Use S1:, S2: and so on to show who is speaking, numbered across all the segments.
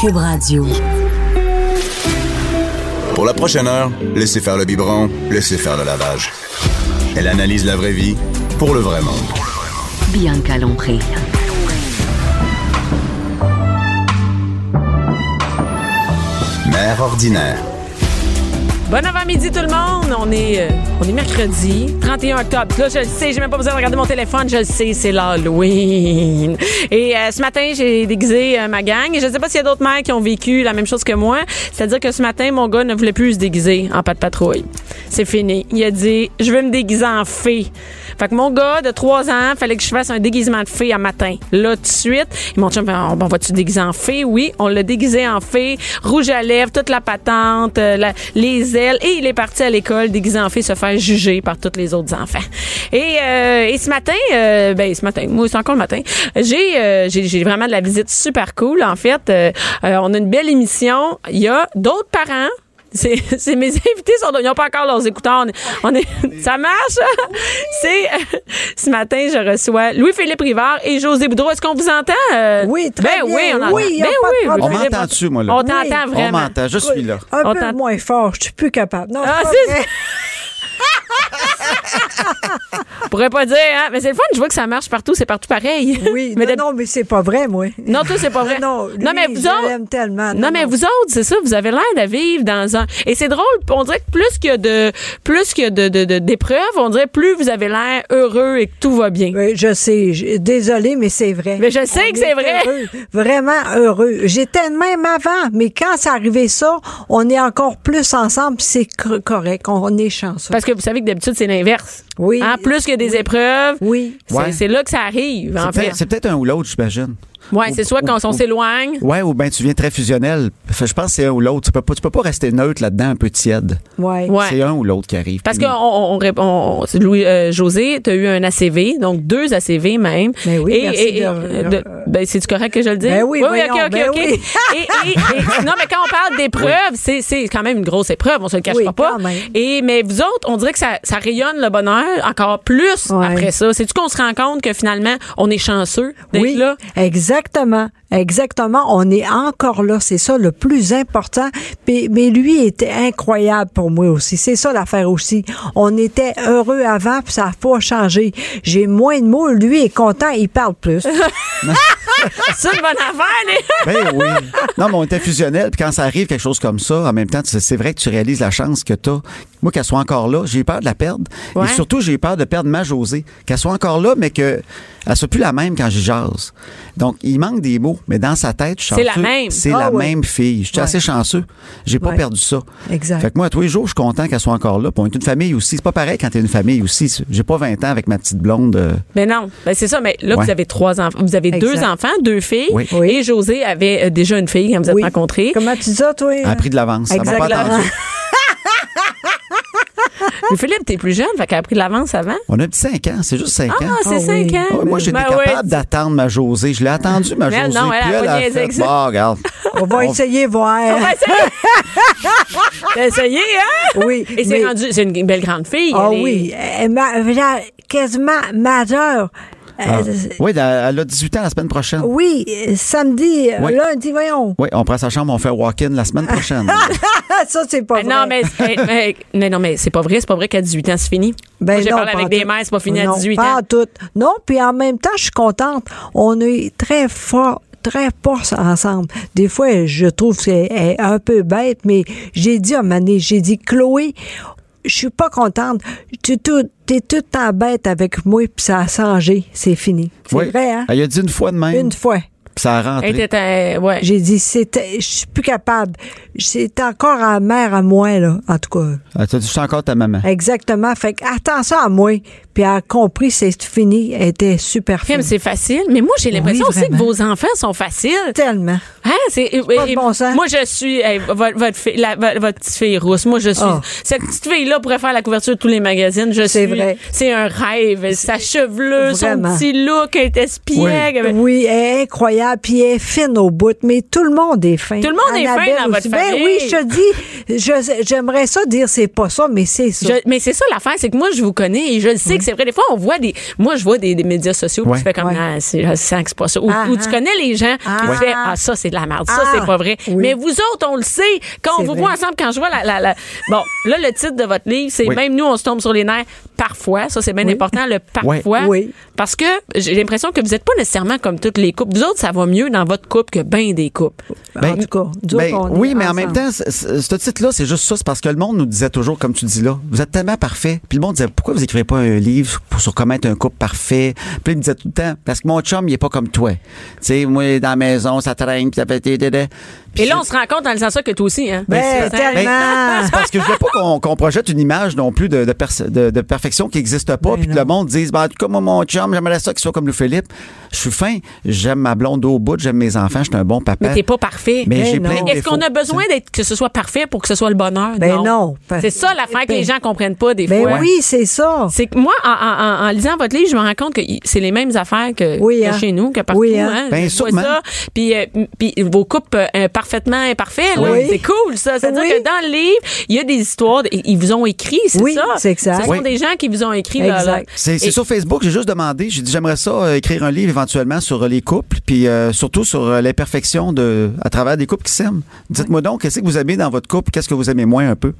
S1: Cube Radio.
S2: Pour la prochaine heure, laissez faire le biberon, laissez faire le lavage. Elle analyse la vraie vie pour le vrai monde.
S1: Bianca Lompré.
S2: Mère ordinaire.
S3: Avant-midi tout le monde. On est, euh, on est mercredi, 31 octobre. Là, je le sais, j'ai même pas besoin de regarder mon téléphone. Je le sais, c'est l'Halloween. Et euh, ce matin, j'ai déguisé euh, ma gang. Et je sais pas s'il y a d'autres mères qui ont vécu la même chose que moi. C'est-à-dire que ce matin, mon gars ne voulait plus se déguiser en pas de patrouille. C'est fini. Il a dit, je vais me déguiser en fée. Fait que mon gars de 3 ans, fallait que je fasse un déguisement de fée à matin. Là, tout de suite, et mon chum fait, oh, bon, vas-tu déguiser en fée? Oui, on l'a déguisé en fée, rouge à lèvres, toute la patente, euh, les ailes, et il est parti à l'école déguisé en fée se faire juger par tous les autres enfants. Et, euh, et ce matin, euh, ben ce matin, moi c'est encore le matin, j'ai euh, j'ai j'ai vraiment de la visite super cool. En fait, on a une belle émission. Il y a d'autres parents c'est c'est mes invités sont ils n'ont pas encore leurs écouteurs. On est, on est- ça marche. C'est euh, ce matin je reçois Louis-Philippe Rivard et José Boudreau. Est-ce qu'on vous entend euh?
S4: Oui, très
S3: ben
S4: bien.
S3: Oui, on entend.
S4: Oui,
S3: ben oui.
S5: On m'entend dessus, moi, là?
S3: On
S4: Oui.
S3: t'entend
S5: On
S3: vraiment.
S5: m'entend, je suis là.
S4: Un
S3: On
S4: peu moins fort, je suis plus capable. Non,
S3: Ah,
S4: c'est
S3: c'est. Je pourrais pas dire hein, mais c'est le fun, je vois que ça marche partout, c'est partout pareil.
S4: Oui,
S3: mais
S4: non, mais c'est pas vrai, moi.
S3: Non, toi, c'est pas vrai.
S4: Non,
S3: non, mais vous
S4: je
S3: autres.
S4: tellement.
S3: Non, mais vous autres, c'est ça, vous avez l'air de vivre dans un. Et c'est drôle, on dirait que plus que de, plus que de, de, de- d'épreuves, on dirait plus vous avez l'air heureux et que tout va bien.
S4: Oui, je sais. je- Désolée, mais c'est vrai.
S3: Mais je sais
S4: On
S3: que c'est
S4: est
S3: vrai.
S4: heureux, vraiment heureux. J'étais de même avant, mais quand c'est arrivé ça, on est encore plus ensemble, puis c'est cor- correct. On est chanceux.
S3: Parce que vous savez que d'habitude, c'est l'inverse.
S4: Oui.
S3: Hein, plus que des épreuves.
S4: Oui.
S3: C'est,
S5: Ouais.
S3: là que ça arrive, en
S5: C'est peut-être-
S3: fait.
S5: C'est peut-être un ou l'autre, j'imagine.
S3: Ouais, c'est soit quand on s'éloigne.
S5: Ouais, ou bien tu viens très fusionnel. Fait, Je pense que c'est un ou l'autre. Tu peux pas, tu peux pas rester neutre là-dedans, un peu tiède.
S4: Ouais.
S3: Ouais.
S5: C'est un ou l'autre qui arrive.
S3: Parce que on, on, répond- on- c'est Louis euh, José, tu as eu un ACV, donc deux ACV même.
S4: Ben oui,
S3: et,
S4: merci
S3: et- et-
S4: de-
S3: de- ben c'est correct que je le dise?
S4: Ben oui,
S3: oui,
S4: voyons,
S3: ok, ok,
S4: ben
S3: ok.
S4: oui.
S3: Et, et- et- non, mais quand on parle d'épreuve, c'est c'est quand même une grosse épreuve, on se le cachera
S4: Oui,
S3: pas.
S4: quand même.
S3: Et mais vous autres, on dirait que ça, ça rayonne le bonheur encore plus
S4: Ouais.
S3: après ça. C'est tu qu'on se rend compte que finalement on est chanceux d'être
S4: Oui,
S3: là?
S4: Exactement. Exactement. On est encore là. C'est ça le plus important. Mais lui était incroyable pour moi aussi. C'est ça l'affaire aussi. On était heureux avant, puis ça n'a pas changé. J'ai moins de mots. Lui est content, il parle plus.
S3: C'est une bonne affaire, les.
S5: Ben oui. Non, mais on était fusionnel. Puis quand ça arrive, quelque chose comme ça, en même temps, c'est vrai que tu réalises la chance que tu as. Moi, qu'elle soit encore là, j'ai eu peur de la perdre.
S3: Ouais.
S5: Et surtout, j'ai eu peur de perdre ma Josée. Qu'elle soit encore là, mais qu'elle soit plus la même quand j'y jase. Donc, il manque des mots, mais dans sa tête, je suis
S3: C'est la
S5: chanceux.
S3: même.
S5: C'est
S4: Ah
S5: la
S4: ouais.
S5: même fille. Je suis
S4: Ouais.
S5: assez chanceux. J'ai pas
S4: Ouais.
S5: perdu ça.
S4: Exact.
S5: Fait que moi, tous les jours, je suis content qu'elle soit encore là. Puis on est une famille aussi. C'est pas pareil quand t'es une famille aussi. J'ai pas 20 ans avec ma petite blonde. euh,
S3: Mais non, ben c'est ça. Mais là,
S5: Ouais.
S3: vous avez trois enfants. Vous avez deux enfants, deux filles.
S5: Oui.
S4: Oui.
S3: Et José avait euh, déjà une fille quand vous êtes
S4: Oui.
S3: rencontrés.
S4: Comment tu dis ça, toi?
S5: Elle a pris de l'avance. Ça m'a pas
S4: Exactement.
S5: attendu.
S3: Mais Philippe, t'es plus jeune, fait qu'elle a pris de l'avance avant.
S5: On a dit 5 ans. C'est juste 5
S3: Ah,
S5: ans.
S3: c'est
S4: Ah
S3: cinq
S4: oui.
S3: ans.
S5: Ouais, moi, j'étais
S3: Ben
S5: capable
S3: ouais.
S5: d'attendre ma Josée. Je l'ai attendue, ma Josée.
S3: non, elle a
S5: puis
S3: pas
S5: elle a fait. Bon, regarde.
S4: On va essayer voir.
S3: On va essayer. T'as essayé, hein?
S4: Oui.
S3: Et c'est
S4: mais-
S3: rendu, c'est une belle grande fille.
S4: Ah
S3: elle est-
S4: oui. Elle m'a- elle quasiment majeure.
S5: Ah.
S4: Euh,
S5: Oui, elle a 18 ans la semaine prochaine.
S4: Oui, euh, samedi, euh,
S5: Oui.
S4: lundi, voyons.
S5: Oui, on prend sa chambre, on fait un walk-in la semaine prochaine.
S4: Ah, ça, c'est pas
S3: Ah,
S4: vrai.
S3: Non, mais, mais, mais- mais non, mais c'est pas vrai. C'est pas vrai qu'à 18 ans, c'est fini.
S4: Ben
S3: j'ai
S4: non,
S3: parlé avec des mères, c'est pas fini à
S4: Non,
S3: 18
S4: pas
S3: ans.
S4: tout. Non, puis en même temps, je suis contente. On est très fort très fort ensemble. Des fois, je trouve que c'est un peu bête, mais j'ai dit à donné, j'ai dit, Chloé, je suis pas contente. Tu tout, t'es tout le temps bête avec moi, puis ça a changé. C'est fini. C'est
S5: Oui.
S4: vrai, hein?
S5: Elle a dit une fois de même.
S4: Une fois.
S5: Ça a rentré.
S3: Elle était, un- ouais.
S4: J'ai dit, c'était, je suis plus capable. C'est encore à mère à moi, là, en tout cas.
S5: Ah, t'as dit, je suis encore ta maman.
S4: Exactement. Fait que, attention à moi. Puis elle a compris, c'est fini. Elle était super fine.
S3: c'est facile. Mais moi, j'ai l'impression aussi que vos enfants sont faciles.
S4: Tellement.
S3: Hein, c'est
S4: pas de
S3: et-
S4: bon sens.
S3: Moi je suis hey, votre votre, fille- la- votre petite fille rousse. Moi je suis
S4: Ah.
S3: cette petite fille là pourrait faire la couverture de tous les magazines. Je
S4: C'est vrai.
S3: c'est un rêve, sa chevelure, son petit look, elle est espiègle.
S4: Oui, elle est incroyable, puis elle est fine au bout, mais tout le monde est fin.
S3: Tout le monde est fin dans
S4: aussi.
S3: votre
S4: Ben
S3: famille.
S4: oui, je te dis, j'aimerais ça dire c'est pas ça, mais c'est ça.
S3: Je- mais c'est ça l'affaire, c'est que moi je vous connais et je le sais que c'est vrai. Des fois on voit des, moi je vois des, des médias sociaux puis tu fais comme
S4: Ouais.
S3: ah, c'est, je sens que c'est pas ça. Ou,
S4: Ah,
S3: ou tu
S4: ah.
S3: connais les gens
S4: Ah.
S3: puis tu fais ah ça c'est de la merde, ça
S4: Ah.
S3: c'est pas vrai.
S4: Oui.
S3: Mais vous autres on le sait quand on vous
S4: vrai.
S3: voit ensemble quand je vois la, la, la- bon là le titre de votre livre c'est
S5: Oui.
S3: même nous on se tombe sur les nerfs parfois ça c'est bien
S4: Oui.
S3: important le parfois
S4: Oui.
S3: parce que j'ai l'impression que vous êtes pas nécessairement comme toutes les couples. Vous autres ça va mieux dans votre couple que bien des couples.
S4: en tout cas,
S5: Ben, oui, mais en même temps, c- c- ce titre-là, c'est juste ça. C'est parce que le monde nous disait toujours, comme tu dis là, vous êtes tellement parfait. Puis le monde disait, pourquoi vous écrivez pas un livre pour sur comment être un couple parfait? Puis il me disait tout le temps, parce que mon chum, il est pas comme toi. Tu sais, moi, dans la maison, ça traîne, puis ça fait...
S3: Et là on se rend compte en disant ça que toi aussi hein.
S4: Ben,
S3: C'est-
S4: tellement.
S5: Ben, c'est parce que je veux pas qu'on qu'on projette une image non plus de, de, de- de perfection qui n'existe pas,
S4: Ben
S5: puis que le monde dise, ben, en tout cas, moi, mon chum, j'aimerais ça qu'il soit comme Louis Philippe. Je suis fin, j'aime ma blonde au bout, j'aime mes enfants, je suis un bon papa.
S3: Mais t'es pas parfait.
S5: Mais
S4: Ben
S5: j'ai plein
S3: Est-ce qu'on a besoin d'être que ce soit parfait pour que ce soit le bonheur?
S4: Ben non.
S3: C'est ça l'affaire que les
S4: Ben-
S3: gens comprennent pas des
S4: Ben
S3: fois.
S4: oui, c'est ça.
S3: C'est que moi, en, en- en- en lisant votre livre, je me rends compte que c'est les mêmes affaires que,
S4: Oui,
S3: que
S4: hein.
S3: chez nous, que partout.
S4: Oui, hein.
S3: hein.
S5: Ben.
S3: Puis, euh, puis vos couples euh, parfaitement imparfaits, là,
S4: Oui.
S3: c'est cool ça. C'est-à-dire
S4: Oui.
S3: que dans le livre, il y a des histoires, ils vous ont écrit, c'est
S4: Oui,
S3: ça?
S4: c'est exact.
S3: Ce sont
S5: Oui.
S3: des gens qui vous ont écrit. Là, là.
S4: Exact.
S5: C'est c'est
S3: Et-
S5: sur Facebook, j'ai juste demandé, j'ai dit j'aimerais ça euh, écrire un livre éventuellement sur euh, les couples, puis euh, surtout sur euh, l'imperfection de à travers des couples qui s'aiment. Dites-moi donc, qu'est-ce que vous aimez dans votre couple, qu'est-ce que vous aimez moins un peu?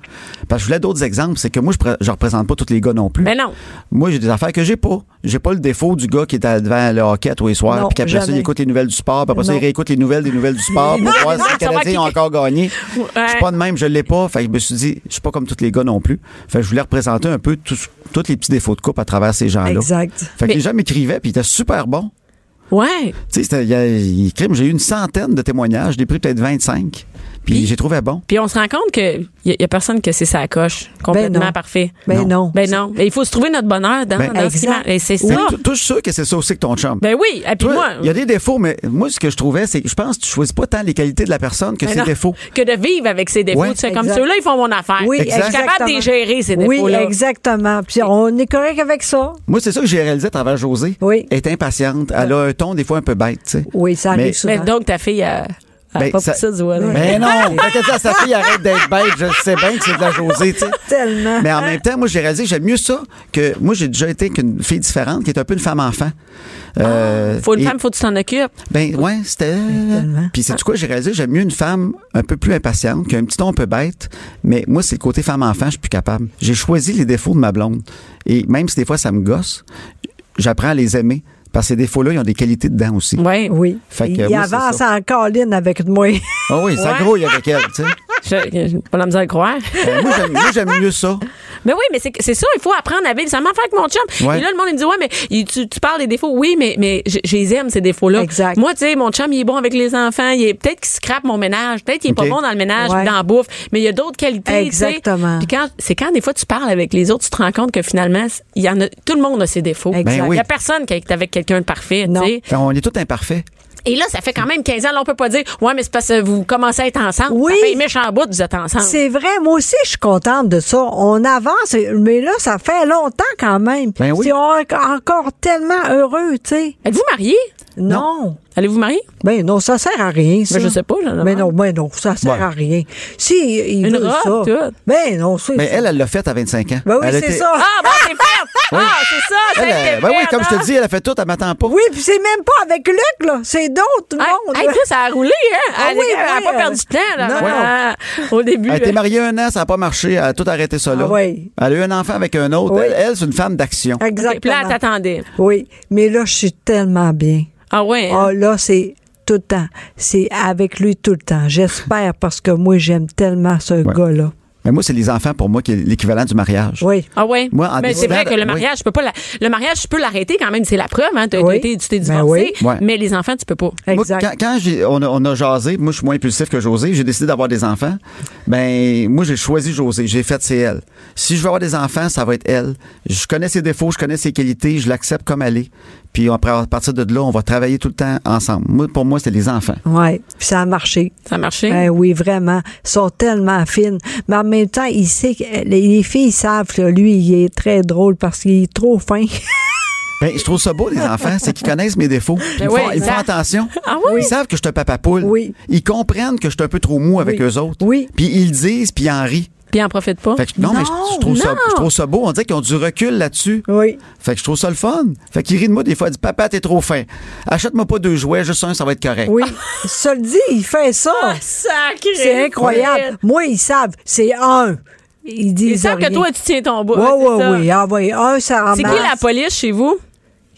S5: Parce que je voulais d'autres exemples, c'est que moi je, je représente pas tous les gars non plus.
S3: Ben non.
S5: Moi j'ai des affaires que j'ai pas. J'ai pas le défaut du gars qui est à- devant le hockey tous les soirs, puis qu'après ça il écoute les nouvelles du sport, puis après ça il réécoute les nouvelles des nouvelles du sport pour voir si les
S3: Savoir
S5: Canadiens ont encore gagné.
S3: Ouais.
S5: Je suis pas de même, je l'ai pas. Fait que je me suis dit, je suis pas comme tous les gars non plus. Fait que je voulais représenter un peu tous les petits défauts de couple à travers ces gens-là.
S4: Exact.
S5: Fait que
S3: Mais-
S5: les gens m'écrivaient, puis ils étaient super bons.
S3: Ouais.
S5: Tu sais, j'ai eu une centaine de témoignages, j'ai pris peut-être 25. Puis
S3: Puis-
S5: j'ai trouvé bon.
S3: Puis on se rend compte qu'il y, a- y a personne que c'est sa coche. Complètement
S4: non.
S3: parfait.
S4: Ben non.
S3: Ben non. Et il faut se trouver notre bonheur dans,
S5: Ben,
S3: dans
S4: exact.
S3: Et c'est
S5: Mais
S3: ça.
S5: t- Toi, je suis sûr que c'est ça aussi que ton chum.
S3: Ben oui. Et puis
S5: Toi,
S3: moi.
S5: il y a des défauts, mais moi, ce que je trouvais, c'est que je pense que tu choisis pas tant les qualités de la personne que
S3: Ben
S5: ses
S3: non.
S5: défauts.
S3: Que de vivre avec ses défauts.
S5: Ouais.
S3: Tu fais comme
S4: Exact.
S3: ceux-là, ils font mon affaire.
S4: Oui,
S3: Je suis capable de les gérer, ces
S4: Oui,
S3: défauts-là.
S4: exactement. Puis on est correct avec ça.
S5: Moi, c'est ça que j'ai réalisé à travers José.
S4: Oui.
S5: Elle est impatiente. Elle a un ton des fois un peu bête, tu sais.
S4: Oui, ça
S5: Mais-
S4: arrive souvent.
S3: Mais donc, ta fille a
S5: Ben,
S3: pas
S5: ça-
S3: poussé du voisin.
S5: Mais non! Sa fille, arrête d'être bête, je sais bien que c'est de la Josée, tu sais.
S4: Tellement.
S5: Mais en même temps, moi, j'ai réalisé que j'aime mieux ça que moi, j'ai déjà été qu'une fille différente qui est un peu une femme-enfant. Euh,
S3: Faut une
S5: et-
S3: femme, faut que tu t'en occupes.
S5: Ben, ouais, c'était. Puis, c'est du quoi, j'ai réalisé, j'aime mieux une femme un peu plus impatiente, qui a un petit ton un peu bête. Mais moi, c'est le côté femme-enfant, je suis plus capable. J'ai choisi les défauts de ma blonde. Et même si des fois ça me gosse, j'apprends à les aimer. Parce que ces défauts-là, ils ont des qualités dedans aussi.
S3: Oui.
S4: Oui.
S5: Fait que
S4: il avance
S5: ça.
S4: en colline avec moi.
S5: Ah oui, ça
S3: Ouais.
S5: grouille avec elle, tu sais.
S3: Je- J'ai pas la misère à le croire.
S5: Euh, moi, j'aime- mieux ça.
S3: Mais oui, mais c'est c'est ça, il faut apprendre à vivre. Ça m'a fait avec mon chum.
S5: Ouais.
S3: Et là, le monde, il me dit, ouais, mais tu, tu parles des défauts. Oui, mais, mais je, je les aime, ces défauts-là.
S4: Exact.
S3: Moi, tu sais, mon chum, il est bon avec les enfants. Il est peut-être qu'il scrape mon ménage. Peut-être qu'il est pas bon dans le ménage,
S4: Ouais.
S3: ou dans la bouffe. Mais il y a d'autres qualités.
S4: Exactement.
S3: Puis quand, c'est quand des fois tu parles avec les autres, tu te rends compte que finalement, il y en a, tout le monde a ses défauts.
S4: Exact.
S5: Ben
S3: Il
S5: oui.
S3: y a personne qui est avec quelqu'un de parfait, tu
S4: Non.
S3: sais.
S5: Ben, On est tous imparfaits.
S3: Et là, ça fait quand même 15 ans. Là, on peut pas dire, ouais, mais c'est parce que vous commencez à être ensemble.
S4: Oui.
S3: Ça fait méchant bout, vous êtes ensemble.
S4: C'est vrai, moi aussi, je suis contente de ça. On avance, mais là, ça fait longtemps quand même.
S5: Ben oui.
S4: C'est en- encore tellement heureux, tu sais.
S3: Êtes-vous marié?
S4: Non.
S3: Allez-vous marier?
S4: Ben non, ça sert à rien, ça.
S3: Ben, je sais pas, je le
S4: Mais non, ben non, ça sert
S5: Ouais.
S4: à rien. Si, il
S3: Une
S4: veut
S3: robe,
S4: ça.
S3: tout.
S4: Ben non, c'est
S5: Mais
S4: ça.
S5: elle, elle l'a fait à 25 ans.
S4: Ben oui, c'est
S5: était-
S4: ça.
S3: Ah, bon, c'est fait! Ah, c'est ça,
S5: Elle, elle- ben oui, comme je
S3: hein?
S5: te dis, elle a fait tout, elle m'attend pas.
S4: Oui, puis c'est même pas avec Luc, là. C'est d'autres monde.
S3: hey, toi, ça a roulé, hein?
S4: Ah
S3: elle
S4: oui,
S3: elle a
S4: oui,
S3: pas
S4: euh,
S3: perdu de temps, là.
S4: non.
S3: Ah, au début.
S5: Elle a été
S3: hein.
S5: mariée un an, ça n'a pas marché, elle a tout arrêté ça là.
S4: Ah oui.
S5: Elle a eu un enfant avec un autre.
S4: Oui.
S5: Elle, elle, c'est une femme d'action.
S3: Puis là,
S4: Exactement.
S3: elle t'attendait.
S4: oui, mais là, je suis tellement bien.
S3: Ah ouais. hein?
S4: Ah, là, c'est tout le temps. C'est avec lui tout le temps. J'espère parce que moi, j'aime tellement ce gars-là.
S5: Mais moi, c'est les enfants pour moi qui est l'équivalent du mariage.
S4: Oui.
S3: Ah ouais?
S5: Moi, en
S3: mais c'est
S5: décidant
S3: vrai que le
S5: oui.
S3: mariage, je peux pas la- le mariage, je peux l'arrêter quand même, c'est la preuve, hein.
S4: Oui.
S3: été- tu t'es
S4: Ben
S3: divorcé.
S5: oui. Ouais.
S3: Mais les enfants, tu peux pas.
S5: Moi,
S4: Exact.
S5: quand on, a, on a jasé, moi je suis moins impulsif que José, j'ai décidé d'avoir des enfants. Ben moi j'ai choisi José, j'ai fait c'est elle. Si je veux avoir des enfants, ça va être elle. Je connais ses défauts, je connais ses qualités, je l'accepte comme elle est. Puis après, à partir de là, on va travailler tout le temps ensemble. Moi pour moi c'est les enfants.
S4: Oui, puis ça a marché.
S3: Ça a marché?
S4: Ben oui, vraiment. Ils sont tellement fines. Mais en même temps, il sait que les, les filles savent que lui, il est très drôle parce qu'il est trop fin.
S5: Ben, je trouve ça beau, les enfants, c'est qu'ils connaissent mes défauts. Ils,
S3: Ben
S5: font,
S3: oui,
S5: ils font attention.
S3: Ah oui?
S5: Ils savent que je suis un papa poule.
S4: Oui.
S5: Ils comprennent que je suis un peu trop mou avec
S4: Oui.
S5: eux autres.
S4: Oui.
S5: Puis ils le disent, puis ils en rient.
S3: Puis ils en profitent pas?
S5: Fait que, non, mais je, je trouve ça, je trouve ça beau. On dirait qu'ils ont du recul là-dessus.
S4: Oui.
S5: Fait que je trouve ça le fun. Fait qu'il rit de moi des fois. Il dit Papa, t'es trop fin. Achète-moi pas deux jouets, juste un, ça va être correct.
S4: Oui. Ça le dit, il fait ça.
S3: Ah, sacré.
S4: C'est incroyable. Moi, ils savent. C'est un. Ils disent
S3: Ils savent que toi, tu tiens ton bout.
S4: Oui,
S3: hein, c'est
S4: oui, oui. Ah, oui. Un, ça
S3: C'est
S4: ramasse.
S3: qui la police chez vous?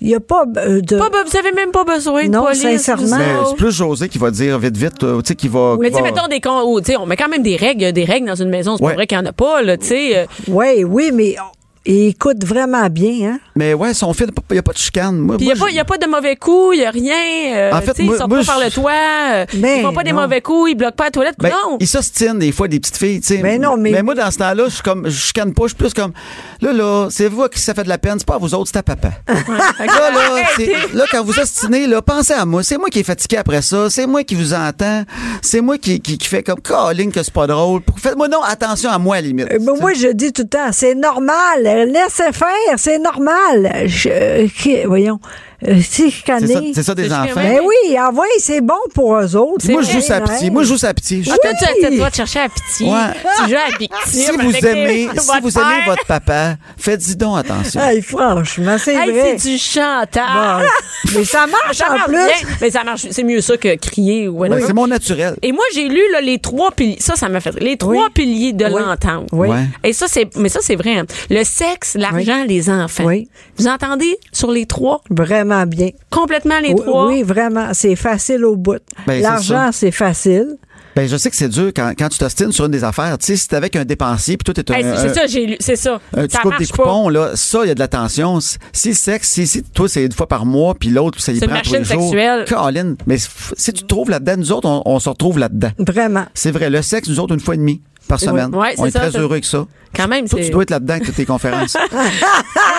S4: Il n'y a pas euh, de.
S3: Pas be- vous avez même pas besoin de
S4: Non,
S3: police.
S4: sincèrement.
S5: c'est plus José qui va dire vite, vite, euh, tu sais, qui va.
S3: Mais
S5: qui
S3: tu sais,
S5: va-
S3: mettons des cons, tu sais, on met quand même des règles, il y a des règles dans une maison, c'est
S5: Ouais.
S3: pas vrai qu'il y en a pas, là, tu sais. euh,
S4: Oui, oui, mais il écoute vraiment bien, hein?
S5: Mais ouais, son fil, il n'y a pas de chicane.
S3: Il n'y a, a pas de mauvais coups, il n'y a rien. euh,
S5: En fait, moi-
S3: ils sortent
S5: moi,
S3: pas par le toit. euh,
S4: Ben,
S3: ils font pas des mauvais coups, ils bloquent pas la toilette.
S5: Ben,
S3: non.
S5: ils s'ostinent des fois des petites filles, tu sais.
S4: Ben non, mais-
S5: moi, dans ce temps-là, je suis comme, je chicane pas, je suis plus comme, là, là, c'est vous qui ça fait de la peine, c'est pas à vous autres, c'est à papa. là, là, c'est- là, quand vous ostinez, là, pensez à moi. C'est moi qui est fatigué après ça. C'est moi qui vous entends. C'est moi qui, qui, qui fait comme, Caroline, que c'est pas drôle. Faites-moi non attention à moi, à la limite.
S4: Euh, ben, moi, je dis tout le temps, c'est normal. Laissez faire, c'est normal. Euh, voyons. Euh, si je
S5: C'est ça,
S4: connais.
S5: c'est ça des enfants.
S3: chiant,
S4: Ben oui, ah ouais, c'est bon pour eux autres.
S5: Moi, je joue sa
S4: vrai,
S5: pitié.
S4: hein?
S5: Moi, je joue sa pitié. Je-
S3: Ah, toi, tu as le droit de chercher à pitié?
S5: Ouais.
S3: Tu joues à victime.
S5: Si vous aimez, si
S3: votre
S5: vous aimez votre papa, faites-y donc attention.
S4: Hey, franchement, c'est
S3: Hey,
S4: vrai.
S3: c'est du chantage.
S4: Bon, mais ça marche
S3: Ça
S4: en
S3: marche
S4: plus.
S3: bien. Mais ça marche, c'est mieux ça que crier ou whatever.
S5: c'est mon naturel.
S3: Et moi, j'ai lu là, les trois piliers. Ça, ça m'a fait. Les trois piliers de
S4: Oui.
S3: l'entente.
S4: Oui.
S3: Et ça, c'est, mais ça, c'est vrai. hein. Le sexe, l'argent, les enfants.
S4: Oui.
S3: Vous entendez sur les trois?
S4: Vraiment bien.
S3: Complètement les
S4: Oui,
S3: trois?
S4: Oui, vraiment. C'est facile au bout.
S5: Ben, c'est
S4: L'argent, c'est facile.
S5: Ben, je sais que c'est dur quand, quand tu t'ostines sur une des affaires. Tu sais, si t'es avec un dépensier, puis toi, t'es un,
S3: Hey, c'est ça, j'ai lu. C'est ça.
S5: un- tu
S3: ça
S5: coupes des
S3: pas.
S5: coupons, là, ça, il y a de la tension. Si le sexe, si, si toi, c'est une fois par mois, puis l'autre, ça y
S3: C'est
S5: prend tous les
S3: machine
S5: jours.
S3: sexuelle.
S5: Caroline, mais si tu te trouves là-dedans, nous autres, on, on se retrouve là-dedans.
S4: Vraiment.
S5: C'est vrai, le sexe, nous autres, une fois et demie par semaine.
S3: Ouais,
S5: on
S3: c'est
S5: est
S3: ça,
S5: très heureux avec ça.
S3: Quand même,
S5: Toi,
S3: c'est.
S5: tu dois être là-dedans avec toutes tes conférences.
S3: Moi,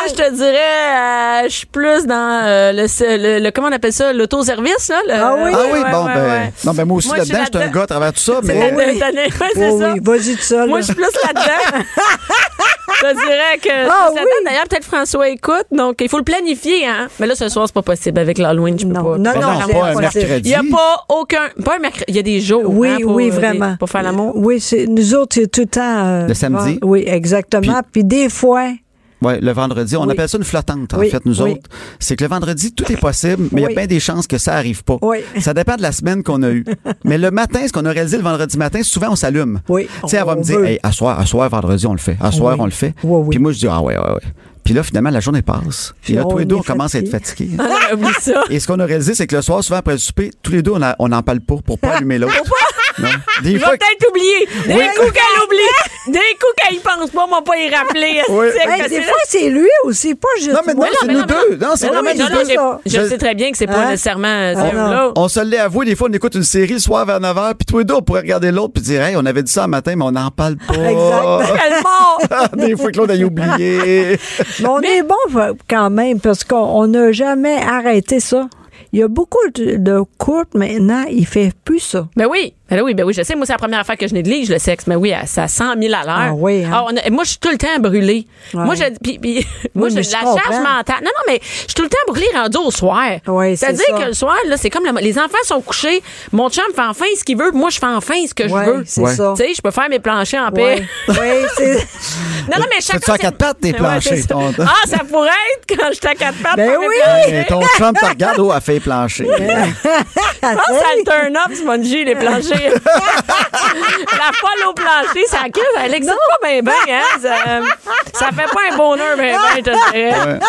S3: je te dirais, euh, je suis plus dans euh, le, le, le- comment on appelle ça, l'autoservice, là. le-
S4: Ah oui?
S5: ah oui,
S3: ouais,
S5: bon,
S3: ouais,
S5: ben.
S3: ouais.
S5: Non, ben moi aussi
S3: Moi, je suis
S5: là-dedans, je suis un gars à travers tout ça, mais.
S3: la-
S4: oui.
S3: c'est
S4: Oui,
S3: ça.
S4: oui, vas-y tout seul.
S3: Moi, je suis plus là-dedans. je te dirais que
S4: Ah oui?
S3: D'ailleurs, peut-être François écoute, donc il faut le planifier, hein. Mais là, ce soir, c'est pas possible avec l'Halloween, je peux
S4: Non,
S3: pas.
S4: non,
S5: Ben
S4: non,
S5: non, pas un mercredi.
S3: Il n'y a pas aucun, pas un mercredi, il y a des jours.
S4: Oui,
S3: hein, pour,
S4: oui,
S3: euh,
S4: vraiment.
S3: des- pour faire l'amour.
S4: Oui, c'est, nous autres, c'est tout le temps. euh,
S5: Le samedi?
S4: Oui, exactement. Puis, des fois,
S5: Oui, le vendredi. On
S4: Oui.
S5: appelle ça une flottante, en
S4: Oui,
S5: fait, nous
S4: oui.
S5: autres. C'est que le vendredi, tout est possible, mais il y a bien des chances que ça arrive pas.
S4: Oui.
S5: Ça dépend de la semaine qu'on a eue. mais le matin, ce qu'on a réalisé le vendredi matin, souvent, on s'allume.
S4: Oui.
S5: Tu sais, elle va me dire, hey, à soir, à soir, vendredi, on le fait. À soir, on le fait.
S4: Oui, oui.
S5: Puis moi, je dis, ah ouais, ouais, ouais. Puis là, finalement, la journée passe. Puis là,
S4: on
S5: tous les deux, on commence à être
S4: fatigué.
S5: fatigués.
S3: Ah.
S5: Et ce qu'on a réalisé, c'est que le soir, souvent après le souper, tous les deux, on n'en parle pas pour pas allumer l'autre. Non. Des
S3: Il va
S5: fois,
S3: peut-être oublier. D'un coup qu'elle oublie. D'un coup qu'elle y pense pas, on va pas y rappeler.
S5: Oui.
S4: Hey, des
S3: c'est-
S4: fois, c'est lui aussi, pas juste
S5: Non, mais non, c'est
S3: mais
S5: nous
S3: mais
S5: deux. Non, c'est
S3: mais
S5: vraiment
S3: mais
S5: nous
S3: non,
S5: deux.
S3: Je sais très bien que c'est pas
S4: Hein?
S3: nécessairement euh,
S4: Ah.
S5: On se l'est avoué, des fois, on écoute une série le soir vers 9h, puis tous les deux, on pourrait regarder l'autre, puis dire, hey, on avait dit ça un matin, mais on n'en parle pas.
S4: Exact.
S3: Tellement.
S5: des fois, Claude a oublié.
S4: Mais on est bon euh, quand même parce qu'on on n'a jamais arrêté ça. Il y a beaucoup de, de couples maintenant, il fait plus ça.
S3: Ben oui, ben oui, ben oui, je sais. Moi, c'est la première fois que je néglige le sexe. Mais oui, à, c'est à 100 000 à l'heure.
S4: Ah oui, hein?
S3: On a- moi, je suis tout le temps brûlée.
S4: Ouais.
S3: Moi, je, puis, puis, moi, je,
S4: mais
S3: la charge mentale. Non, non, mais je suis tout le temps brûlée rendue au soir.
S4: Oui, c'est
S3: C'est-à-dire
S4: ça.
S3: que le soir, là, c'est comme la- les enfants sont couchés. Mon chum fait enfin ce qu'il veut, moi, je fais enfin ce que
S4: Ouais,
S3: je veux.
S4: c'est
S5: Ouais.
S4: ça.
S3: Tu sais, je peux faire mes planchers en paix.
S4: Oui, oui, c'est.
S3: Non, non, mais chacun.
S5: Fais-tu à quatre pattes, tes planchers,
S3: ça.
S5: ton-
S3: Ah, ça pourrait être quand j'étais à quatre pattes.
S4: Ben oui!
S5: ton chum te regarde, oh, elle fait plancher.
S3: Je pense que ça le turn up, Spongy, les planchers. Plancher. la poêle au plancher, ça crie, ça l'excite pas bien, bien, hein? Ça, ça fait pas un bonheur, ben, ben, je te dirais.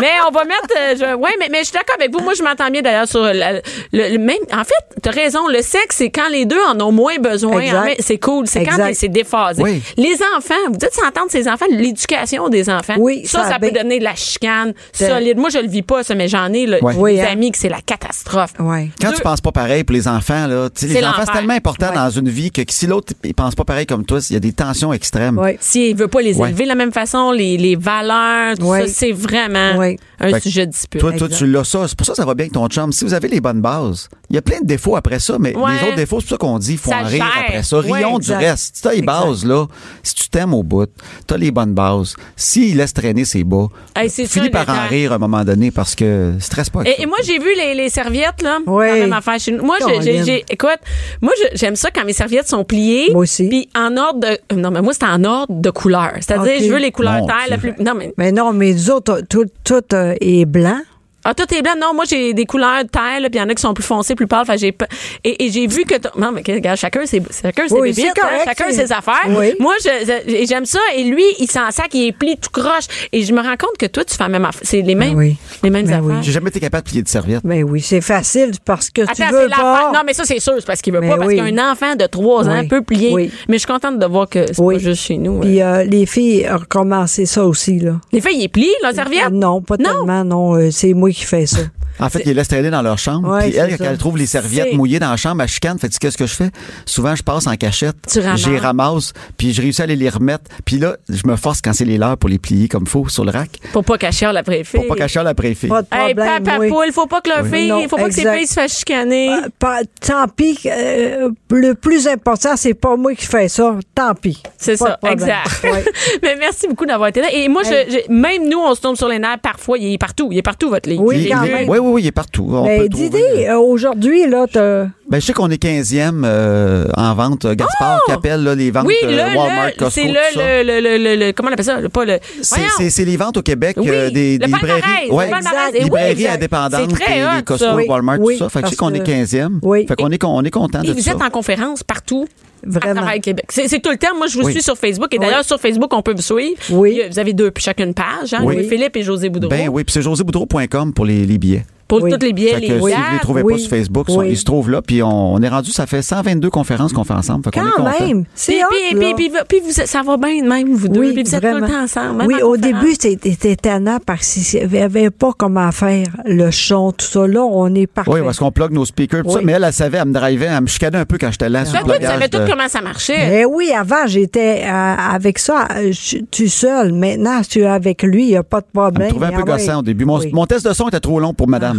S3: Mais on va mettre. euh, je, ouais, mais, mais je suis d'accord avec vous. Moi, je m'entends bien d'ailleurs sur la- le, le même. En fait, t'as raison. Le sexe, c'est quand les deux en ont moins besoin. Fait, C'est cool. C'est quand c'est déphasé.
S5: Oui.
S3: Les enfants, vous dites s'entendre ces enfants, l'éducation des enfants.
S4: Oui,
S3: ça,
S4: ça
S3: peut
S4: bien-
S3: donner de la chicane
S4: De-
S3: solide. Moi, je le vis pas, ça, mais j'en ai là,
S5: Ouais.
S3: des
S4: Oui, hein.
S3: amis que c'est la catastrophe.
S4: Ouais.
S5: Quand
S3: Deux-
S5: tu penses pas pareil pour les enfants, là, tu les enfants, tellement important
S4: Ouais.
S5: dans une vie que si l'autre, il pense pas pareil comme toi, il y a des tensions extrêmes.
S4: Ouais.
S3: S'il veut pas les élever de la même façon, les, les valeurs, tout ça, c'est vraiment. Un
S5: Fait
S3: sujet de dispute.
S5: Toi, toi, tu l'as ça. C'est pour ça que ça va bien avec ton chum. Si vous avez les bonnes bases, il y a plein de défauts après ça, mais
S3: Ouais.
S5: les autres défauts, c'est pour ça qu'on dit, il faut
S3: Ça
S5: en rire après ça.
S3: Ouais,
S5: Rions du reste. Si t'as les
S4: Exact.
S5: bases, là, si tu t'aimes au bout, t'as les bonnes bases. S'il laisse traîner ses bas,
S3: Hey,
S5: finis
S3: ça,
S5: par en rire à un moment donné parce que stresse pas.
S3: Et, moi, j'ai vu les, les serviettes, là.
S4: Oui.
S3: La même affaire chez nous. Moi, j'ai- écoute, moi, j'aime ça quand mes serviettes sont pliées.
S4: Moi aussi.
S3: Puis en ordre de, non, mais moi, c'est en ordre de couleur. C'est-à-dire, je veux les couleurs
S5: Mon
S3: terre, la plus, non, mais,
S4: Mais non, mais nous autres, tout, tout euh, est blanc.
S3: Ah, tout est blanc. Non, moi, j'ai des couleurs de terre, là, puis il y en a qui sont plus foncées, plus pâles. Fait, j'ai, pas- et, et j'ai vu que, non, mais, regarde, chacun ses, chacun ses
S4: Oui,
S3: bébites,
S4: c'est correct,
S3: hein, chacun
S4: c'est-
S3: ses affaires.
S4: Oui.
S3: Moi, je- j'aime ça. Et lui, il s'en sac, il est pli tout croche. Et je me rends compte que toi, tu fais la même affaire. C'est les mêmes,
S4: oui.
S3: les mêmes
S4: Ben oui.
S3: affaires.
S5: J'ai jamais été capable de plier de serviette.
S4: Mais oui, c'est facile parce que tu veux pas.
S3: Non, mais ça, c'est sûr, c'est parce qu'il veut
S4: Mais
S3: pas, parce
S4: oui.
S3: qu'un enfant de 3 ans
S4: Oui.
S3: peut plier.
S4: Oui.
S3: Mais je suis contente de voir que c'est
S4: Oui.
S3: pas juste chez nous.
S4: Puis
S3: euh.
S4: les filles ont recommencé ça aussi, là.
S3: Les filles, ils plient, serviette?
S4: Euh, non, pas tellement, non. euh, c'est moi qui fais ça.
S5: En fait, ils les laissent traîner dans leur chambre.
S4: Ouais,
S5: puis elle, quand
S4: ça.
S5: elle trouve les serviettes mouillées dans la chambre, elle chicane. Fait que qu'est-ce que je fais? Souvent, je passe en cachette.
S3: Tu ramasses.
S5: J'y ramasse. Puis je réussis à aller les remettre. Puis là, je me force quand c'est les leurs pour les plier comme faut sur le rack.
S3: Pour pas cacher la préfet.
S5: Pour pas cacher la préfet.
S4: Pas de
S3: Hey, papa
S4: oui.
S3: poule, faut pas que leur fille,
S4: Non,
S3: faut pas que ses filles se fassent chicaner.
S4: Euh, pas- tant pis. euh, le plus important, c'est pas moi qui fais ça. Tant pis.
S3: C'est ça, exact.
S4: Ouais.
S3: Mais merci beaucoup d'avoir été là. Et moi, je- même nous, on se tombe sur les nerfs parfois. Il est partout. Il est partout, votre livre.
S4: Oui,
S3: J'ai
S4: quand
S3: vu.
S4: même.
S5: Oui, oui, oui, il est partout. On
S4: Mais
S5: le
S4: dis
S5: trouver.
S4: euh, aujourd'hui, là, t'as.
S5: Ben, je sais qu'on est 15e euh, en vente. Euh, Gaspard qui appelle là, les ventes
S3: Oh! Oui,
S5: euh,
S3: là,
S5: Walmart,
S3: là,
S5: Costco,
S3: c'est le,
S5: ça.
S3: le, le, le, le- le- comment on appelle ça? Le- Pas le.
S5: C'est- les ventes au Québec
S3: Oui,
S5: euh, des,
S3: le
S5: des librairies.
S3: le
S5: Ouais.
S3: Et oui,
S5: librairies
S3: exact.
S5: indépendantes,
S3: C'est très
S5: les Costco,
S3: ça.
S4: Oui,
S5: Walmart,
S4: oui,
S5: tout ça. Fait que je sais qu'on est
S4: que-
S5: 15e.
S4: Oui.
S5: Fait qu'on est, on est content
S3: Et
S5: de
S3: vous
S5: ça.
S3: êtes en conférence partout. À travers Québec. C'est tout le temps. Moi, je vous
S5: Oui.
S3: suis sur Facebook. Et
S4: Oui.
S3: d'ailleurs, sur Facebook, on peut vous suivre.
S4: Oui.
S3: Vous avez deux, chacune page. Hein?
S5: Oui.
S3: Louis-Philippe et José Boudreau.
S5: Ben oui, puis c'est joséboudreau.com pour les, les billets.
S3: Pour
S4: Oui.
S3: tous les billets, les
S5: que si vous les
S3: dates.
S5: trouvez pas sur Facebook, ils sont-
S4: Oui.
S5: ils se trouvent là. Puis on, on est rendu, ça fait 122 conférences qu'on fait ensemble. Fait qu'on est
S4: Quand même.
S3: Puis,
S4: C'est
S3: puis, puis,
S4: là.
S3: puis, puis vous, ça va bien de même, vous deux.
S4: Oui,
S3: puis vous êtes tout le temps ensemble. même
S4: Oui,
S3: en
S4: au début, c'était étonnant parce qu'il n'y avait pas comment faire le son, tout ça. Là, on est parfait.
S5: Oui, parce qu'on plug nos speakers, tout ça. Mais elle, elle savait, elle me drivait, elle me chicanait un peu quand j'étais là. sur
S3: Toi,
S5: le
S3: tu savais tout comment ça marchait.
S4: Eh oui, avant, j'étais euh, avec ça, euh, je- tu seul. Maintenant, si tu es avec lui, il n'y a pas de problème.
S5: trouvait un peu
S4: Ah ouais.
S5: gossant au début. Mon test de son était trop long pour madame.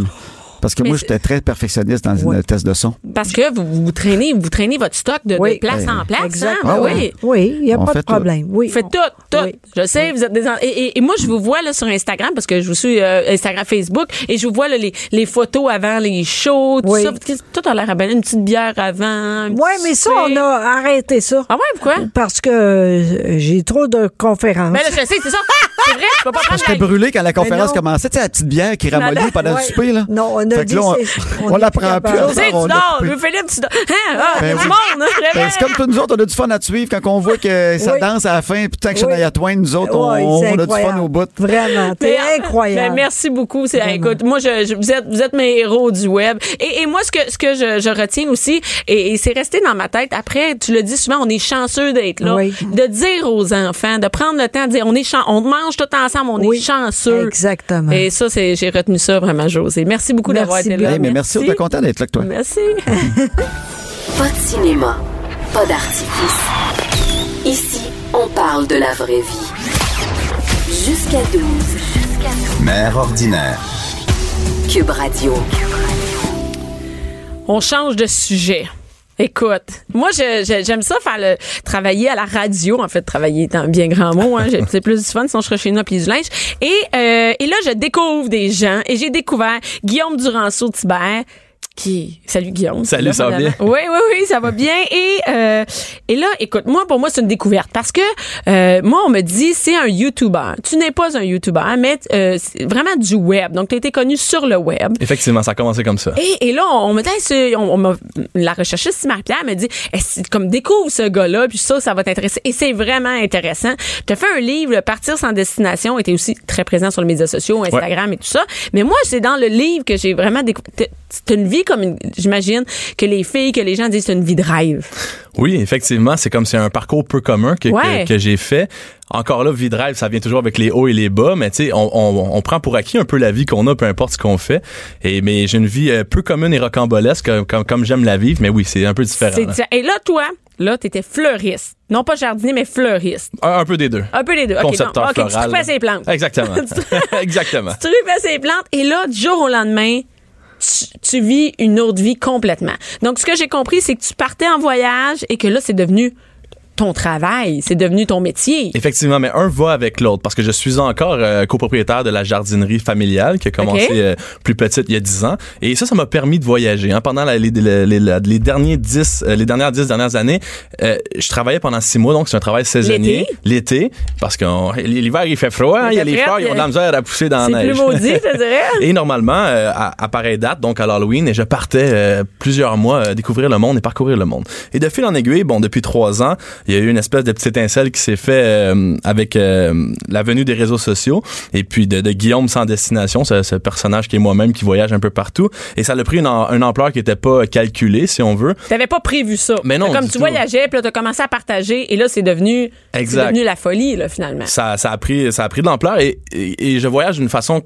S5: Parce que
S3: Mais
S5: moi, j'étais très perfectionniste dans
S4: Oui.
S5: le test de son.
S3: Parce que vous, vous traînez, vous traînez votre stock de, place
S5: Oui.
S3: en place.
S4: Exact.
S3: Hein? Ben
S5: Ah
S3: oui.
S4: Oui, il n'y a
S5: On
S4: pas de
S5: tout.
S4: problème. Oui.
S3: Vous faites tout, tout.
S4: Oui.
S3: Je sais, vous êtes des... Et, et- et moi, je vous vois là sur Instagram, parce que je vous suis euh, Instagram, Facebook, et je vous vois là, les, les photos avant les shows, tout
S4: Oui.
S3: ça. Tout a l'air à bien. Une petite bière avant.
S4: Oui, mais ça, on a arrêté ça.
S3: Ah ouais, pourquoi?
S4: Parce que euh, j'ai trop de conférences.
S3: Mais là, je sais, c'est ça. C'est vrai, je peux pas prendre
S5: J'étais
S3: la...
S5: brûlé quand la conférence
S4: non.
S5: commençait. Tu sais, la petite bière qui ramollit pendant
S4: Ouais.
S5: le souper, là.
S4: Non, on a
S5: Fait que
S4: dit
S5: là, on,
S4: c'est- on
S5: on
S4: est
S5: la
S4: plus
S5: prend plus.
S4: capable.
S3: Tu dors. Louis-Philippe, tu dors. Hein? Ah,
S5: Ben oui.
S3: monde, hein? Je
S5: Ben, c'est comme tous nous autres, on a du fun à te suivre quand on voit que ça
S4: Oui.
S5: danse à la fin, puis tant que
S4: Oui.
S5: Shania Twain, nous autres, on,
S4: Ouais,
S5: on
S4: c'est
S5: a du fun au bout.
S4: Vraiment, t'es
S3: Mais,
S4: incroyable.
S3: ben, merci beaucoup. C'est, écoute, moi, je, je- vous êtes, vous êtes mes héros du web. Et, et moi, ce que, ce que je, je retiens aussi, et, et c'est resté dans ma tête. Après, tu le dis souvent, on est chanceux d'être là.
S4: Oui.
S3: De dire aux enfants, de prendre le temps de dire, on est chan- on mange tout ensemble, on
S4: Oui.
S3: est chanceux.
S4: Exactement.
S3: Et ça, c'est, j'ai retenu ça vraiment, José. Merci beaucoup
S4: Merci
S3: d'avoir été
S4: bien.
S3: là.
S5: Hey, mais merci, on est content d'être là avec toi.
S3: Merci.
S1: Pas de cinéma, pas d'artifice. Ici, on parle de la vraie vie. Jusqu'à 12.
S2: Mère ordinaire.
S1: Cube Radio.
S3: On change de sujet. Écoute, moi je- j'aime ça faire le travailler à la radio, en fait travailler est un bien grand mot, hein, j'ai- c'est plus du fun sinon je serais chez nous plier du linge. Et euh, et là je découvre des gens et j'ai découvert Guillaume Duranceau Thibert qui? Salut Guillaume.
S6: Salut, ça va bien?
S3: Oui, oui, oui, ça va bien. Et euh, et là, écoute, moi pour moi c'est une découverte parce que euh, moi on me dit c'est un YouTuber. Tu n'es pas un YouTuber, mais euh, c'est vraiment du web. Donc tu as été connu sur le web.
S6: Effectivement, ça a commencé comme ça.
S3: Et, et là, on, on me dit, on, on m'a- la recherchiste Marie-Pierre me dit, comme découvre ce gars-là, puis ça, ça va t'intéresser. Et c'est vraiment intéressant. Tu as fait un livre, le Partir sans destination, était aussi très présent sur les médias sociaux, Instagram et tout ça. Mais moi, c'est dans le livre que j'ai vraiment découvert. C'est une vie comme, une- j'imagine, que les filles, que les gens disent, c'est une vie de rêve.
S6: Oui, effectivement, c'est comme c'est un parcours peu commun que, que-
S3: Ouais.
S6: que, j'ai fait. Encore là, vie de rêve, ça vient toujours avec les hauts et les bas, mais tu sais, on, on, on prend pour acquis un peu la vie qu'on a, peu importe ce qu'on fait. Et mais j'ai une vie euh, peu commune et rocambolesque, comme, comme, comme j'aime la vivre, mais oui, c'est un peu différent.
S3: C'est
S6: là.
S3: Et là, toi, là, t'étais fleuriste. Non pas jardinier, mais fleuriste.
S6: Un, un peu des deux.
S3: Un peu les deux.
S6: Concepteur
S3: bon, OK, tu
S6: floral.
S3: trouvais ses plantes.
S6: Exactement. Exactement.
S3: tu trufais ses plantes et là, du jour au lendemain, tu, vis une autre vie complètement. Donc, ce que j'ai compris, c'est que tu partais en voyage et que là, c'est devenu ton travail, c'est devenu ton métier.
S6: Effectivement, mais un va avec l'autre parce que je suis encore euh, copropriétaire de la jardinerie familiale qui a commencé euh, plus petite il y a 10 ans et ça ça m'a permis de voyager hein. pendant la- les, les, les, la- les derniers 10 euh, les dernières 10 dernières années euh, je travaillais pendant 6 mois donc c'est un travail saisonnier l'été? Parce que l'hiver il fait froid il y a les fleurs ils ont de la misère à pousser dans
S3: C'est
S6: la
S3: plus
S6: neige
S3: maudit, je dirais.
S6: et normalement, à, à pareille date, donc à l'Halloween, et je partais plusieurs mois découvrir le monde et parcourir le monde. Et de fil en aiguille, bon, depuis trois ans, il y a eu une espèce de petite étincelle qui s'est fait euh, avec euh, la venue des réseaux sociaux et puis de, de Guillaume sans destination, ce, ce personnage qui est moi-même qui voyage un peu partout. Et ça a pris une, une ampleur qui était pas calculée, si on veut.
S3: T'avais pas prévu ça.
S6: Mais non,
S3: Comme tu
S6: tout.
S3: voyageais, puis là, t'as commencé à partager, et là, c'est devenu, devenu la folie, là, finalement.
S6: ça, ça a pris ça a pris de l'ampleur et, et, et je voyage d'une façon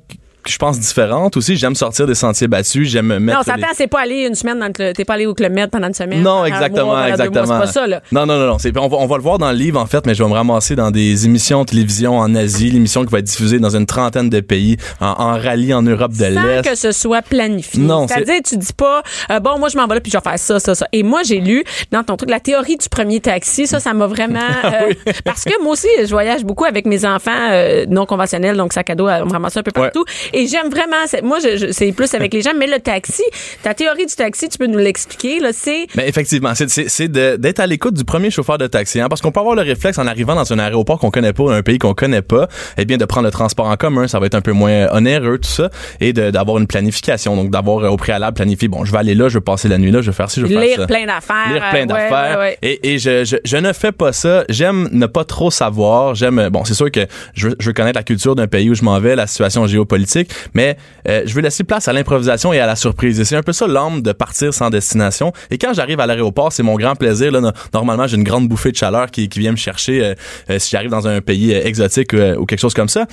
S6: je pense différente aussi j'aime sortir des sentiers battus j'aime me mettre
S3: Non,
S6: les-
S3: s'entend, c'est pas aller une semaine dans le, Club- t'es pas allé au Club Med pendant une semaine.
S6: Non, exactement,
S3: mois,
S6: exactement.
S3: mois, C'est pas ça, là.
S6: Non, non, non, non. On, va, on va le voir dans le livre, en fait, mais je vais me ramasser dans des émissions de télévision en Asie, l'émission qui va être diffusée dans une trentaine de pays, en, en rallye en Europe de
S3: Sans
S6: l'Est.
S3: que ce soit planifié.
S6: Non,
S3: C'est-à-dire, tu dis pas, euh, bon, moi, je m'en vais là, puis je vais faire ça, ça, ça. Et moi, j'ai lu dans ton truc la théorie du premier taxi. Ça, ça m'a vraiment.
S6: Ah
S3: euh, Parce que moi aussi, je voyage beaucoup avec mes enfants euh, non conventionnels, donc sac à dos, on me ramasse un peu partout. Et j'aime vraiment. Moi, je, je- c'est plus avec les gens, mais le taxi, ta théorie du taxi, tu peux nous l'expliquer, là, c'est.
S6: Mais effectivement, c'est, d'être à l'écoute du premier chauffeur de taxi, hein, parce qu'on peut avoir le réflexe en arrivant dans un aéroport qu'on connaît pas, un pays qu'on connaît pas, eh bien de prendre le transport en commun, ça va être un peu moins onéreux tout ça, et d'avoir une planification, donc d'avoir euh, au préalable planifié, bon, je vais aller là, je vais passer la nuit là, je vais faire ci, je vais faire
S3: Lire
S6: ça.
S3: plein d'affaires.
S6: lire plein
S3: euh,
S6: d'affaires.
S3: ouais, ouais.
S6: Et, et je, je, je ne fais pas ça. J'aime ne pas trop savoir. J'aime, bon, c'est sûr que je je veux connaître la culture d'un pays où je m'en vais, la situation géopolitique, mais euh, je veux laisser place à l'improvisation et à la surprise. Et c'est un peu ça l'âme de partir sans destination. Et quand j'arrive à l'aéroport, c'est mon grand plaisir. Normalement, j'ai une grande bouffée de chaleur qui, vient me chercher euh, euh, si j'arrive dans un pays exotique ou quelque chose comme ça.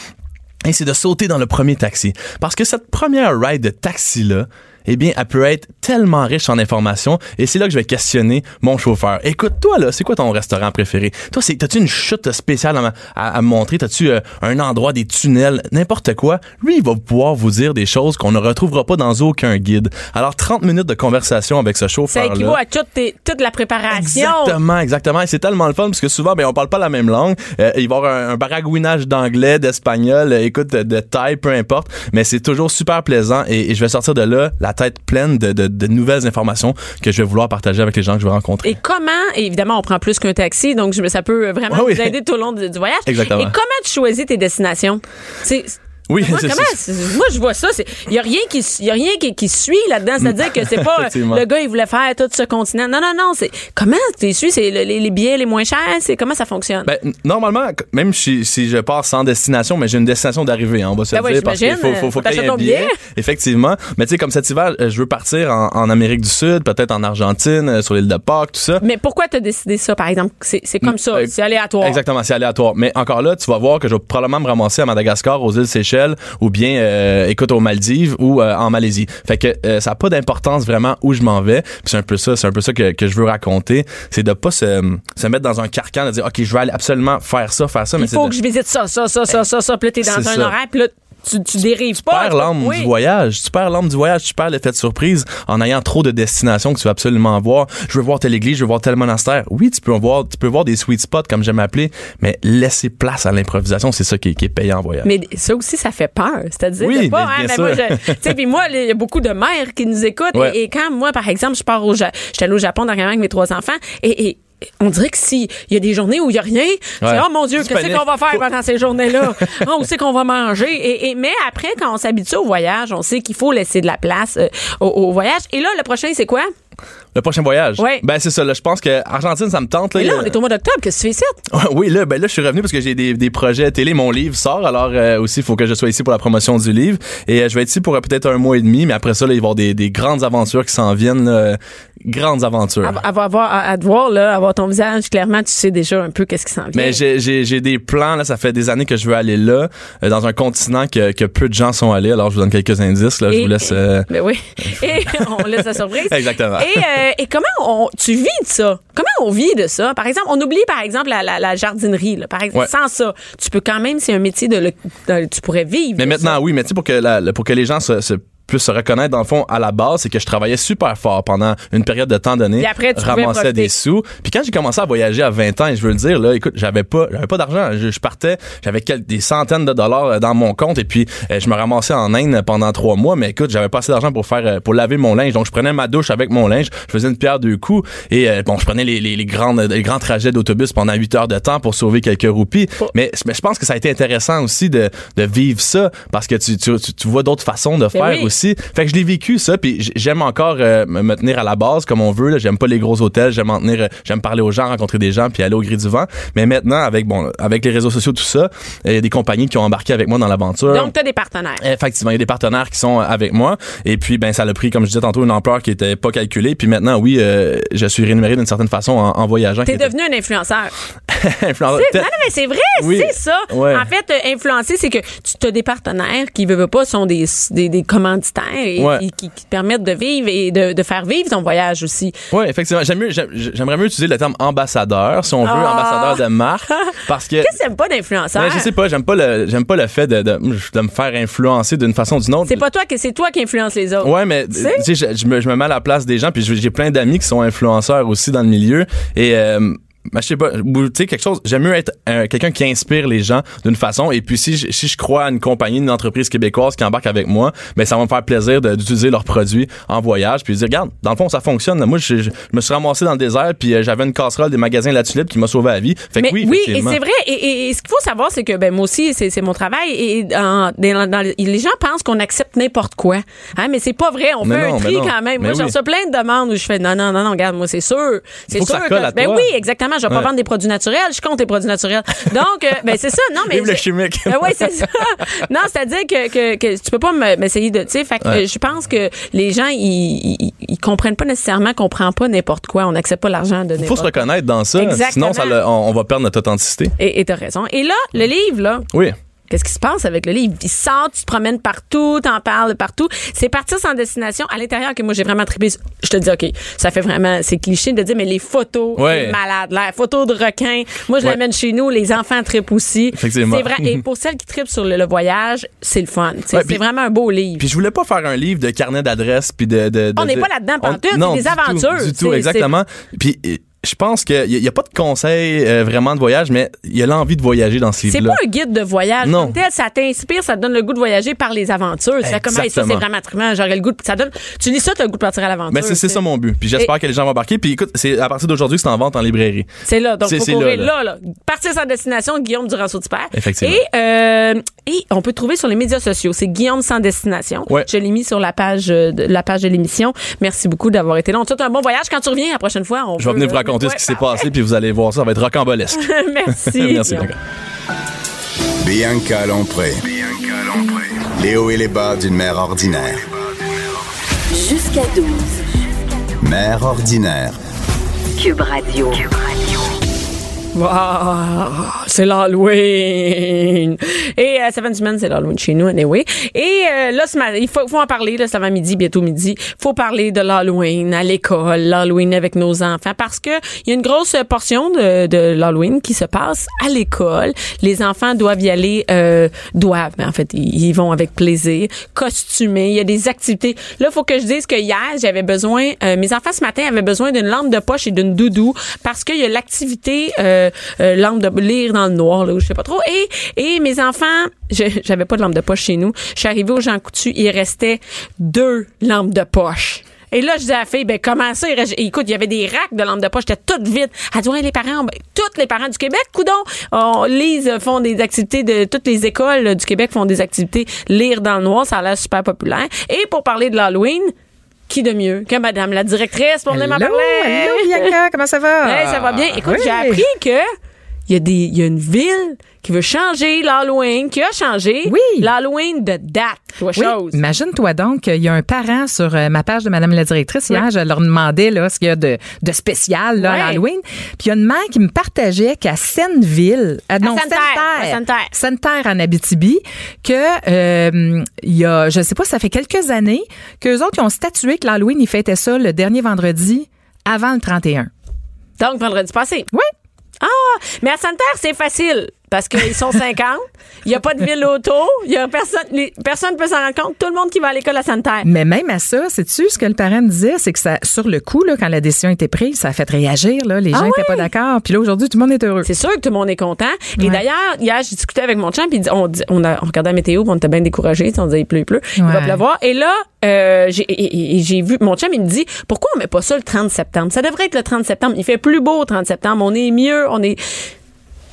S6: Et c'est de sauter dans le premier taxi. Parce que cette première ride de taxi-là, eh bien, elle peut être tellement riche en informations. Et c'est là que je vais questionner mon chauffeur. Écoute, toi, là, c'est quoi ton restaurant préféré? Toi, c'est, t'as-tu une chute spéciale à, ma- à- à me montrer? T'as-tu euh, un endroit, des tunnels, n'importe quoi? Lui, il va pouvoir vous dire des choses qu'on ne retrouvera pas dans aucun guide. Alors, 30 minutes de conversation avec ce
S3: Ça
S6: chauffeur-là.
S3: équivaut à toute, tes- toute la préparation.
S6: Exactement, exactement. Et c'est tellement le fun parce que souvent, ben, on parle pas la même langue. Euh, il va y avoir un, un baragouinage d'anglais, d'espagnol, euh, écoute, de, de thaï, peu importe. Mais c'est toujours super plaisant et, et je vais sortir de là la tête pleine de, de- de nouvelles informations que je vais vouloir partager avec les gens que je vais rencontrer.
S3: Et comment, et évidemment, on prend plus qu'un taxi, donc je- ça peut vraiment
S6: oui.
S3: vous aider tout au long du, du voyage.
S6: Exactement.
S3: Et comment tu choisis tes destinations? C'est,
S6: oui,
S3: moi,
S6: c'est
S3: comment, moi, je vois ça. Il y a rien qui, y a rien qui, qui suit là-dedans. C'est-à-dire que c'est pas le gars, il voulait faire tout ce continent. Non, non, non. C'est comment tu suis? C'est le- les, les billets les moins chers. C'est comment ça fonctionne?
S6: Ben, normalement, même si, si je pars sans destination, mais j'ai une destination d'arrivée, hein, on va se
S3: Ben
S6: dire, parce qu'il faut,
S3: t'acheter
S6: un billet.
S3: billet.
S6: Effectivement. Mais tu sais, comme cet hiver, euh, je veux partir en, en Amérique du Sud, peut-être en Argentine, euh, sur l'île de Pâques, tout ça.
S3: Mais pourquoi t'as décidé ça, par exemple? C'est, c'est comme ça.
S6: Euh,
S3: C'est aléatoire.
S6: Exactement, c'est aléatoire. Mais encore là, tu vas voir que je vais probablement me ramasser à Madagascar, aux îles Seychelles, ou bien, euh, écoute, aux Maldives ou euh, en Malaisie. Fait que euh, ça n'a pas d'importance vraiment où je m'en vais. Puis c'est un peu ça, c'est un peu ça que, que je veux raconter, c'est de pas se, se mettre dans un carcan, de dire ok, je vais aller absolument faire ça, faire ça. mais
S3: Il faut
S6: de-
S3: que je visite ça, ça, ça, ça, ça, ça. Puis là, t'es dans un
S6: ça.
S3: horaire. Puis là, tu, tu dérives
S6: tu
S3: pas.
S6: perds
S3: tu-
S6: l'âme
S3: oui.
S6: du voyage. Tu perds l'âme du voyage. Tu perds l'effet de surprise en ayant trop de destinations que tu veux absolument voir. Je veux voir telle église, je veux voir tel monastère. Oui, tu peux voir, tu peux voir des sweet spots, comme j'aime appeler, mais laisser place à l'improvisation, c'est ça qui est, qui est payant en voyage.
S3: Mais ça aussi, ça fait peur. C'est-à-dire
S6: Oui,
S3: pas, hein, mais moi, tu sais, puis moi, il y a beaucoup de mères qui nous écoutent.
S6: Ouais.
S3: Et, et quand moi, par exemple, je pars au j'étais allée au Japon dernièrement avec mes trois enfants, et, et on dirait que s'il y a des journées où il y a rien, c'est oh mon Dieu, qu'est-ce qu'on va faire pendant ces journées-là? Oh, Où c'est qu'on va manger. Et, et- mais après, quand on s'habitue au voyage, on sait qu'il faut laisser de la place euh, au, au voyage. Et là, le prochain, c'est quoi?
S6: Le prochain voyage?
S3: Ouais.
S6: Ben, c'est ça, là. Je pense que Argentine, ça me tente, là. Y
S3: là, on est au mois d'octobre. Qu'est-ce que tu fais ici?
S6: Oui, là, ben là, je suis revenu parce que j'ai des, des projets télé. Mon livre sort, alors euh, aussi, il faut que je sois ici pour la promotion du livre. Et euh, je vais être ici pour euh, peut-être un mois et demi, mais après ça, là, il va y avoir des, des grandes aventures qui s'en viennent. là. grandes aventures.
S3: À, à, avoir- à, à te voir là, à voir ton visage, clairement, tu sais déjà un peu qu'est-ce qui s'en vient.
S6: Mais j'ai- j'ai j'ai des plans, là, ça fait des années que je veux aller là, euh, dans un continent que, que peu de gens sont allés. Alors, je vous donne quelques indices, là. Je
S3: Et-
S6: vous laisse... euh,
S3: Ben oui. Et on laisse la surprise.
S6: Exactement.
S3: Et, euh, et comment on, tu vis de ça? Comment on vit de ça? Par exemple, on oublie, par exemple, la, la, la jardinerie. Là. Par exemple,
S6: Ouais.
S3: sans ça, tu peux quand même, c'est un métier de, le, de- tu pourrais vivre.
S6: Mais maintenant,
S3: ça.
S6: oui, mais tu sais, pour que, la- la- pour que les gens se, se- puissent se reconnaître, dans le fond, à la base, c'est que je travaillais super fort pendant une période de temps donnée.
S3: Et après, tu
S6: ramassais des sous. Puis quand j'ai commencé à voyager à 20 ans, et je veux le dire, là, écoute, j'avais pas, j'avais pas d'argent. Je, je partais, j'avais des centaines de dollars euh, dans mon compte, et puis euh, je me ramassais en Inde pendant trois mois. Mais écoute, j'avais pas assez d'argent pour faire, euh, pour laver mon linge. Donc je prenais ma douche avec mon linge, je faisais une pierre deux coups, et bon, je prenais les, les, les grandes, les grands trajets d'autobus pendant 8 heures de temps pour sauver quelques roupies. Mais, mais je pense que ça a été intéressant aussi de, de vivre ça, parce que tu, tu, tu, vois d'autres façons de faire
S3: oui.
S6: aussi. Fait que je l'ai vécu ça, puis j'aime encore euh, me tenir à la base comme on veut. J'aime pas les gros hôtels, j'aime en tenir, euh, j'aime parler aux gens, rencontrer des gens, puis aller au gré du vent. Mais maintenant, avec bon, avec les réseaux sociaux, tout ça, il y a des compagnies qui ont embarqué avec moi dans l'aventure.
S3: Donc, tu as des partenaires.
S6: Effectivement, il y a des partenaires qui sont avec moi. Et puis, ben, ça a pris, comme je disais tantôt, une ampleur qui était pas calculée. Puis maintenant, oui, euh, je suis rémunéré d'une certaine façon en, en voyageant.
S3: T'es
S6: était-
S3: devenu un influenceur.
S6: influenceur.
S3: C'est- non, non, mais c'est vrai,
S6: Oui.
S3: c'est ça.
S6: Ouais.
S3: En fait, euh, influencer, c'est que tu as des partenaires qui, veulent pas, sont des, des, des et
S6: Ouais.
S3: qui, qui- qui te permettent de vivre et de, de faire vivre ton voyage aussi.
S6: Oui, effectivement. Mieux, j'aimerais mieux utiliser le terme ambassadeur, si on veut,
S3: Ah.
S6: ambassadeur de marque. Parce que.
S3: Qu'est-ce que t'aimes pas d'influenceur?
S6: Ben, je sais pas, j'aime pas le, j'aime pas le fait de, de, de me faire influencer d'une façon ou d'une autre.
S3: C'est pas toi que c'est toi qui influence les autres.
S6: Ouais, mais
S3: Tu sais?
S6: je, je me, je me mets à la place des gens, puis j'ai plein d'amis qui sont influenceurs aussi dans le milieu. Et euh, je sais pas, tu sais, quelque chose, j'aime mieux être euh, quelqu'un qui inspire les gens d'une façon. Et puis si je, si je crois à une compagnie, une entreprise québécoise qui embarque avec moi, ben ça va me faire plaisir de- d'utiliser leurs produits en voyage, puis de dire, regarde, dans le fond, ça fonctionne. Moi, je, me suis ramassé dans le désert, puis euh, j'avais une casserole des magasins La Tulipe qui m'a sauvé la vie. Fait que
S3: Mais
S6: oui,
S3: oui, et c'est vrai. Et, et- et ce qu'il faut savoir, c'est que ben moi aussi, c'est c'est mon travail. Et dans, dans- dans les- gens pensent qu'on accepte n'importe quoi. Hein, mais c'est pas vrai. On
S6: Mais
S3: fait
S6: non,
S3: un tri quand même.
S6: Mais
S3: moi,
S6: oui.
S3: reçu plein de demandes où je fais non, non, non, non, regarde, moi, c'est sûr. C'est
S6: que
S3: sûr
S6: colle à
S3: Ben
S6: toi.
S3: oui, exactement. Je vais pas
S6: Ouais.
S3: vendre des produits naturels. Je compte les produits naturels. Donc, euh, ben c'est ça. Non, mais.
S6: Vive le chimique.
S3: Ben oui, c'est ça. Non, c'est-à-dire que, que, que tu peux pas me- m'essayer de, tu sais, fait que,
S6: Ouais.
S3: euh, je pense que les gens, ils, ils, ils comprennent pas nécessairement qu'on prend pas n'importe quoi. On n'accepte pas l'argent de
S6: Faut se reconnaître dans ça.
S3: Exactement.
S6: Sinon, ça, on, on va perdre notre authenticité.
S3: Et et t'as raison. Et là, le livre, là,
S6: Oui.
S3: Qu'est-ce qui se passe avec le livre? Il sort, tu te promènes partout, t'en parles partout. C'est partir sans destination à l'intérieur que moi j'ai vraiment trippé. Je te dis, OK, ça fait vraiment, c'est cliché de dire, mais les photos,
S6: Ouais.
S3: malade. La photo de requin, moi je
S6: Ouais.
S3: l'amène chez nous, les enfants trippent aussi.
S6: Effectivement.
S3: C'est vrai. Et pour celles qui trippent sur le, le voyage, c'est le fun.
S6: Ouais,
S3: c'est vraiment un beau livre.
S6: Puis je voulais pas faire un livre de carnet d'adresses puis de, de, de-
S3: On n'est pas là-dedans pantoute,
S6: non,
S3: c'est des aventures.
S6: Du tout, exactement. Puis je pense qu'il n'y a, pas de conseil euh, vraiment de voyage, mais il y a l'envie de voyager dans ce
S3: C'est
S6: livre-là.
S3: pas un guide de voyage
S6: Non.
S3: comme tel, ça t'inspire, ça te donne le goût de voyager par les aventures. Tu fais comme hey, ça c'est vraiment j'aurais le goût de, ça donne tu lis ça tu as le goût de partir à l'aventure.
S6: Mais c'est c'est ça mon but. Puis j'espère que les gens vont embarquer. Puis écoute, c'est à partir d'aujourd'hui que c'est en vente en librairie.
S3: C'est là, donc
S6: C'est-
S3: faut
S6: c'est
S3: courir
S6: là,
S3: là,
S6: là.
S3: là, Partir sans destination, Guillaume Duranceau du Père.
S6: Effectivement.
S3: Et, euh, et on peut trouver sur les médias sociaux. C'est Guillaume sans destination.
S6: Ouais.
S3: Je l'ai mis sur la page euh, de la page de l'émission. Merci beaucoup d'avoir été là. On te souhaite un bon voyage. Quand tu reviens la prochaine fois, on
S6: Je vais venir vous
S3: euh,
S6: raconter ce qui s'est passé, puis vous allez voir ça, ça va être rocambolesque.
S3: Merci.
S6: Merci.
S2: Bianca Lompré. Les hauts et les bas d'une mère ordinaire.
S1: Jusqu'à 12.
S2: Mère ordinaire.
S1: Cube Radio.
S3: Wow. c'est l'Halloween. Et euh, ça fait une semaine, c'est l'Halloween chez nous, anyway. Et euh, là, il faut, faut en parler, là, va midi, bientôt midi. faut parler de l'Halloween à l'école, l'Halloween avec nos enfants, parce que il y a une grosse portion de, de l'Halloween qui se passe à l'école. Les enfants doivent y aller, euh, doivent, mais en fait, ils ils vont avec plaisir, costumés. Il y a des activités. Là, faut que je dise que hier, j'avais besoin, euh, mes enfants ce matin avaient besoin d'une lampe de poche et d'une doudou parce qu'il y a l'activité euh, lampe de lire dans le noir, là, ou je sais pas trop. Et, mes enfants, j'avais pas de lampe de poche chez nous. Je suis arrivée au Jean Coutu, il restait deux lampes de poche. Et là, je disais à la fille, ben, comment ça? Écoute, il y avait des racks de lampes de poche, j'étais toutes vides. Elle dit, ouais, les parents, ben, tous les parents du Québec, coudon, on, Lise font des activités de, toutes les écoles euh, du Québec font des activités lire dans le noir, ça a l'air super populaire. Et pour parler de l'Halloween, qui de mieux que madame la directrice pour venir m'en parler?
S7: allô, Bianca, comment ça va?
S3: Hey, ça va bien. Écoute,
S7: Oui.
S3: j'ai appris que il y a des, il y a une ville qui veut changer l'Halloween, qui a changé
S7: Oui.
S3: l'Halloween de date. Toi,
S7: Oui,
S3: chose.
S7: imagine-toi donc, il y a un parent sur euh, ma page de Madame la directrice hier, je leur demandais là ce qu'il y a de, de spécial là, à Halloween. Puis il y a une mère qui me partageait qu'à Senneville, euh, non.
S3: Sainte-Terre
S7: en Abitibi, que euh, il y a, je sais pas, ça fait quelques années qu'eux autres ils ont statué que l'Halloween ils fêtaient ça le dernier vendredi avant le 31.
S3: Donc, vendredi passé.
S7: Oui.
S3: Ah, mais à Sainte-Terre, c'est facile. Parce qu'ils sont 50. Il n'y a pas de ville autour. Il y a personne, les- personne peut s'en rendre compte. Tout le monde qui va à l'école à Sainte-Terre.
S7: Mais même à ça, sais-tu ce que le parent me disait, c'est que ça, sur le coup, là, quand la décision était prise, ça a fait réagir. Là, les gens
S3: Ah
S7: n'étaient
S3: ouais?
S7: pas d'accord. Puis là, aujourd'hui, tout le monde est heureux.
S3: C'est sûr que tout le monde est content. Et d'ailleurs, hier, j'ai discuté avec mon chum, puis on, dit- on, a, on regardait la météo, on était bien découragés. On disait, il pleut, il pleut. Il va pleuvoir. Et là, euh, j'ai vu, mon chum, il me dit, pourquoi on met pas ça le 30 septembre? Ça devrait être le 30 septembre. Il fait plus beau le 30 septembre. On est mieux. On est.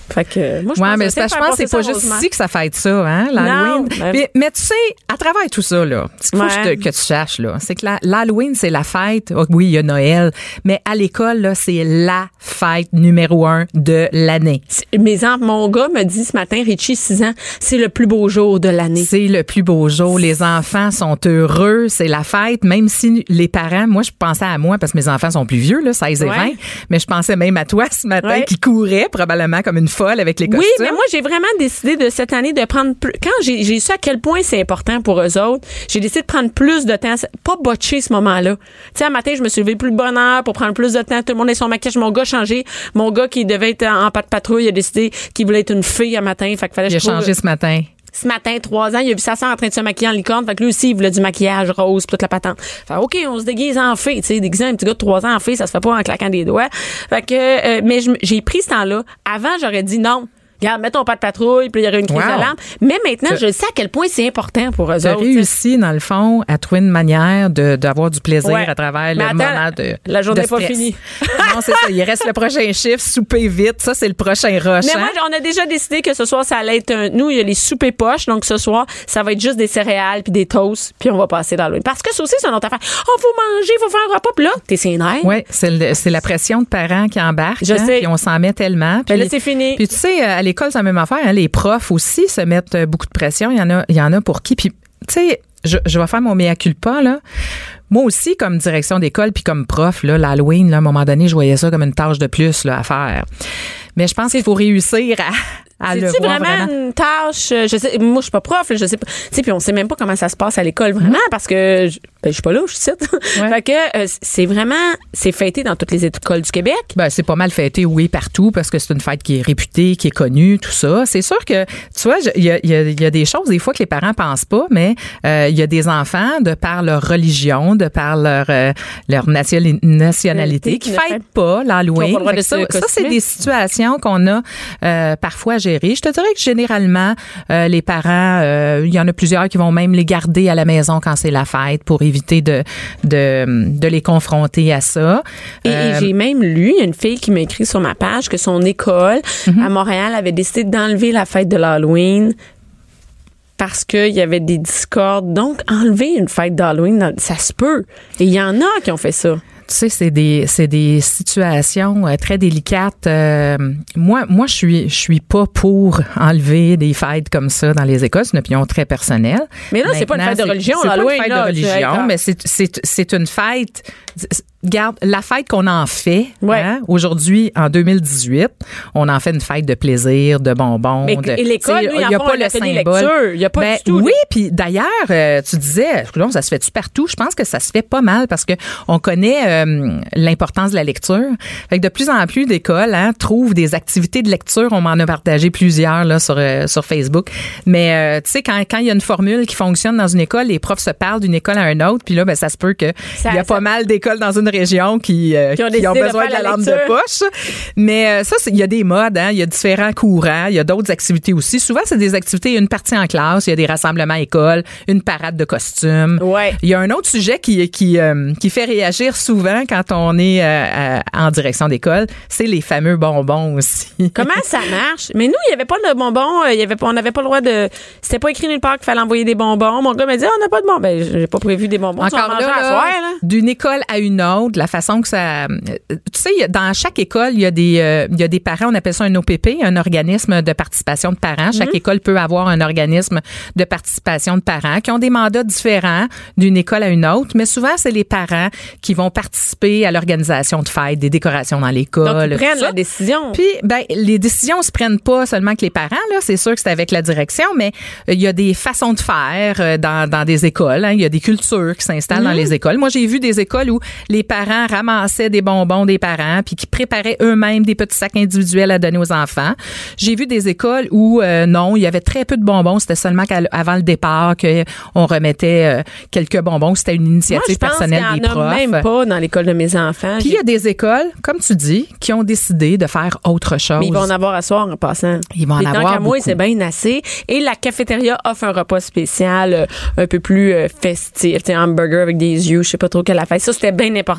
S3: Fait que, moi, je
S7: Ouais,
S3: pense
S7: mais
S3: que
S7: c'est je pense pas juste ici que ça fête ça, hein, l'Halloween. Mais, mais tu sais, à travers tout ça, là, ce qu'il faut
S3: Ouais.
S7: que, tu saches, là, c'est que l'Halloween, c'est la fête. Oh, oui, il y a Noël, mais à l'école, là, c'est la fête numéro un de l'année.
S3: Mes enfants, mon gars me dit ce matin, Richie, 6 ans, c'est le plus beau jour de l'année.
S7: C'est le plus beau jour. Les enfants sont heureux. C'est la fête. Même si les parents, moi, je pensais à moi parce que mes enfants sont plus vieux, là, 16 et
S3: Ouais.
S7: 20. Mais je pensais même à toi ce matin
S3: Ouais.
S7: qui courait probablement comme une folle avec les costumes.
S3: Oui, mais moi, j'ai vraiment décidé de cette année de prendre plus. Quand j'ai su à quel point c'est important pour eux autres, j'ai décidé de prendre plus de temps, pas botcher ce moment-là. Tu sais, un matin, je me suis levée plus de bonne heure pour prendre plus de temps. Tout le monde est son maquillage. Mon gars a changé. Mon gars qui devait être en, en pas de patrouille, il a décidé qu'il voulait être une fille un matin. Fait qu'il fallait
S7: Il a
S3: trouve-
S7: changé ce matin.
S3: Ce matin, trois ans, il a vu sa sœur en train de se maquiller en licorne. Fait que lui aussi, il voulait du maquillage rose, toute la patente. Fait OK, on se déguise en fée. Tu sais, déguiser un petit gars de trois ans en fée, ça se fait pas en claquant des doigts. Fait que, euh, mais j'ai pris ce temps-là. Avant, j'aurais dit non. Regarde, mets ton pas de patrouille, puis il y aurait une crise
S7: Wow.
S3: de lampe. Mais maintenant, je sais à quel point c'est important pour eux autres.
S7: réussi, dans le fond, à trouver une manière d'avoir du plaisir
S3: Ouais.
S7: à travers
S3: Mais
S7: le
S3: attends,
S7: moment de
S3: la journée n'est pas finie.
S7: non, c'est ça. Il reste le prochain chiffre, souper vite. Ça, c'est le prochain rush.
S3: Mais
S7: hein?
S3: moi, on a déjà décidé que ce soir, ça allait être un. Nous, il y a les soupers poches. Donc, ce soir, ça va être juste des céréales puis des toasts. Puis, on va passer dans l'eau. Parce que ça aussi, c'est une autre affaire. Oh, faut manger, faut faire un repas. Puis là, t'es nerfs.
S7: Oui, c'est la pression de parents qui embarque.
S3: Je
S7: hein,
S3: sais.
S7: Puis on s'en met tellement.
S3: Ben
S7: Puis,
S3: là, c'est fini.
S7: Puis tu sais, euh, l'école, c'est la même affaire. hein, les profs aussi se mettent euh, beaucoup de pression. Il y en a, il pour qui? Puis, tu sais, je, vais faire mon mea culpa, là. Moi aussi, comme direction d'école, puis comme prof, là, l'Halloween, là, à un moment donné, je voyais ça comme une tâche de plus à faire. Mais je pense qu'il faut réussir à,
S3: C'est-tu
S7: voir
S3: vraiment,
S7: vraiment?
S3: une tâche? euh, Je sais, moi, je suis pas prof, là, je sais pas. Tu sais, puis on sait même pas comment ça se passe à l'école, vraiment, parce que je, ben, je suis pas là, je.
S7: Ouais.
S3: fait que euh, c'est vraiment, c'est fêté dans toutes les écoles du Québec.
S7: Ben, c'est pas mal fêté, oui, partout, parce que c'est une fête qui est réputée, qui est connue, tout ça. C'est sûr que, tu vois, il y a, il y a- il y a des choses, des fois, que les parents pensent pas, mais euh, il y a des enfants, de par leur religion, de par leur, euh, leur nation- nationalité, qui fêtent pas l'Halloween. Ça, ça, c'est des situations qu'on a euh, parfois à gérer. Je te dirais que généralement, euh, les parents, euh, il y en a plusieurs qui vont même les garder à la maison quand c'est la fête pour éviter de, de, de les confronter à ça.
S3: Et, et
S7: Euh,
S3: j'ai même lu, il y a une fille qui m'a écrit sur ma page que son école
S7: Mhm.
S3: à Montréal avait décidé d'enlever la fête de l'Halloween parce qu'il y avait des discordes. Donc, enlever une fête d'Halloween, ça se peut. Et il y en a qui ont fait ça.
S7: Tu sais, c'est des c'est des situations euh, très délicates. Euh, moi, moi, je suis je suis pas pour enlever des fêtes comme ça dans les écoles. C'est une opinion très personnelle.
S3: Mais là, c'est pas une fête de religion,
S7: C'est pas une fête
S3: là,
S7: de religion, mais c'est c'est c'est une fête. Garde la fête qu'on en fait
S3: Ouais.
S7: hein, aujourd'hui en 2018, on en fait une fête de plaisir, de bonbons.
S3: Mais
S7: de,
S3: et l'école,
S7: tu il y a pas le symbole.
S3: Il y a pas
S7: Ben
S3: du tout
S7: Oui, puis d'ailleurs, euh, tu disais, ça se fait-tu partout? Je pense que ça se fait pas mal parce que on connaît euh, l'importance de la lecture. Fait que de plus en plus d'écoles hein, trouvent des activités de lecture. On m'en a partagé plusieurs là sur euh, sur Facebook. Mais tu sais, quand quand il y a une formule qui fonctionne dans une école, les profs se parlent d'une école à une autre, puis là, ben ça se peut que il y a
S3: ça-
S7: pas mal d'écoles dans une région qui euh,
S3: Qui ont
S7: qui ont besoin de, la
S3: la
S7: lampe de poche. Mais euh, ça, il y a des modes, hein, il y a différents courants, il y a d'autres activités aussi. Souvent, c'est des activités, une partie en classe, il y a des rassemblements à école, une parade de costumes.
S3: Ouais.
S7: Il y a un autre sujet qui qui euh, qui fait réagir souvent quand on est en direction d'école, c'est les fameux bonbons aussi.
S3: Comment ça marche? Mais nous, il n'y avait pas de bonbons. Il y avait on n'avait pas le droit de. C'était pas écrit nulle part qu'il fallait envoyer des bonbons. Mon gars m'a dit, Ah, on n'a pas de bonbons. Ben, j'ai pas prévu des bonbons.
S7: Encore là, là,
S3: là.
S7: d'une école à une autre, la façon que ça, euh, tu sais, dans chaque école, il y a des, euh, il y a des parents, on appelle ça un OPP, un organisme de participation de parents. Chaque
S3: Mhm.
S7: école peut avoir un organisme de participation de parents qui ont des mandats différents d'une école à une autre, mais souvent c'est les parents qui vont participer à l'organisation de fêtes, des décorations dans l'école.
S3: Donc, ils prennent la décision.
S7: Puis, ben, les décisions se prennent pas seulement avec les parents, là. C'est sûr que c'est avec la direction, mais euh, il y a des façons de faire dans, dans des écoles. hein. Il y a des cultures qui s'installent dans les écoles. Moi, j'ai vu des écoles où les parents ramassaient des bonbons des parents puis qui préparaient eux-mêmes des petits sacs individuels à donner aux enfants. J'ai vu des écoles où euh, non, il y avait très peu de bonbons. C'était seulement avant le départ qu'on remettait euh, quelques bonbons. C'était une
S3: Moi,
S7: initiative
S3: je pense qu'il
S7: personnelle
S3: n'y
S7: des
S3: en
S7: profs.
S3: même pas dans l'école de mes enfants.
S7: Puis il y a des écoles, comme tu dis, qui ont décidé de faire autre chose.
S3: Mais ils vont en avoir à soir en passant.
S7: Ils vont en
S3: tant
S7: avoir
S3: moi, c'est bien assez. Et la cafétéria offre un repas spécial euh, un peu plus festif. Tu sais, hamburger avec des yeux, je sais pas trop quelle affaire. Ça, c'était bien important.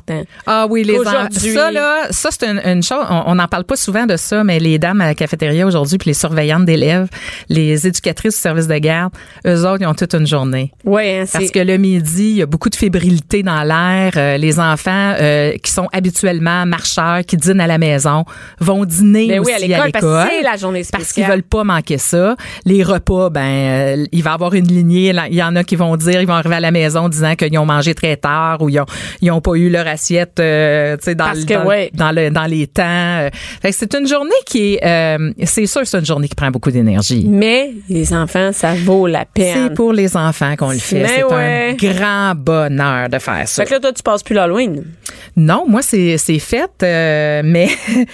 S7: Ah oui, les ça là, ça c'est une, une chose. On n'en parle pas souvent de ça, mais les dames à la cafétéria aujourd'hui, puis les surveillantes d'élèves, les éducatrices du service de garde, eux autres, ils ont toute une journée.
S3: Oui, hein,
S7: Parce que le midi, il y a beaucoup de fébrilité dans l'air. Euh, les enfants euh, qui sont habituellement marcheurs, qui dînent à la maison, vont dîner
S3: Ben
S7: aussi
S3: oui, à l'école, parce que c'est la journée
S7: parce qu'ils veulent pas manquer ça. Les repas, ben, euh, il va y avoir une lignée. Il y en a qui vont dire, ils vont arriver à la maison disant qu'ils ont mangé très tard ou ils ont, ils ont pas eu leur assiette, euh, dans,
S3: Parce
S7: le-
S3: que,
S7: dans, le-
S3: ouais.
S7: dans le, dans les temps. Euh, Fait que c'est une journée qui est, euh, c'est sûr, que c'est une journée qui prend beaucoup d'énergie.
S3: Mais les enfants, ça vaut la
S7: C'est
S3: peine.
S7: pour les enfants qu'on le fait. C'est
S3: ouais.
S7: un grand bonheur de faire ça.
S3: Fait que là, toi, tu passes plus l'Halloween.
S7: Non, moi c'est c'est fait, euh, mais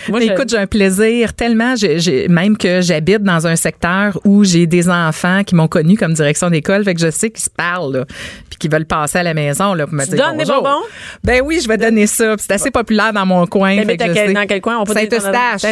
S3: Moi,
S7: mais
S3: je-
S7: écoute, j'ai un plaisir tellement, même que j'habite dans un secteur où j'ai des enfants qui m'ont connu comme direction d'école, fait que je sais qu'ils se parlent, là, puis qu'ils veulent passer à la maison là pour me
S3: Tu
S7: dire
S3: donnes des bonbons?
S7: Ben oui, je vais donner ça. C'est assez populaire dans mon coin.
S3: Mais
S7: que
S3: quel- dans quel coin? On peut
S7: Saint-Eustache.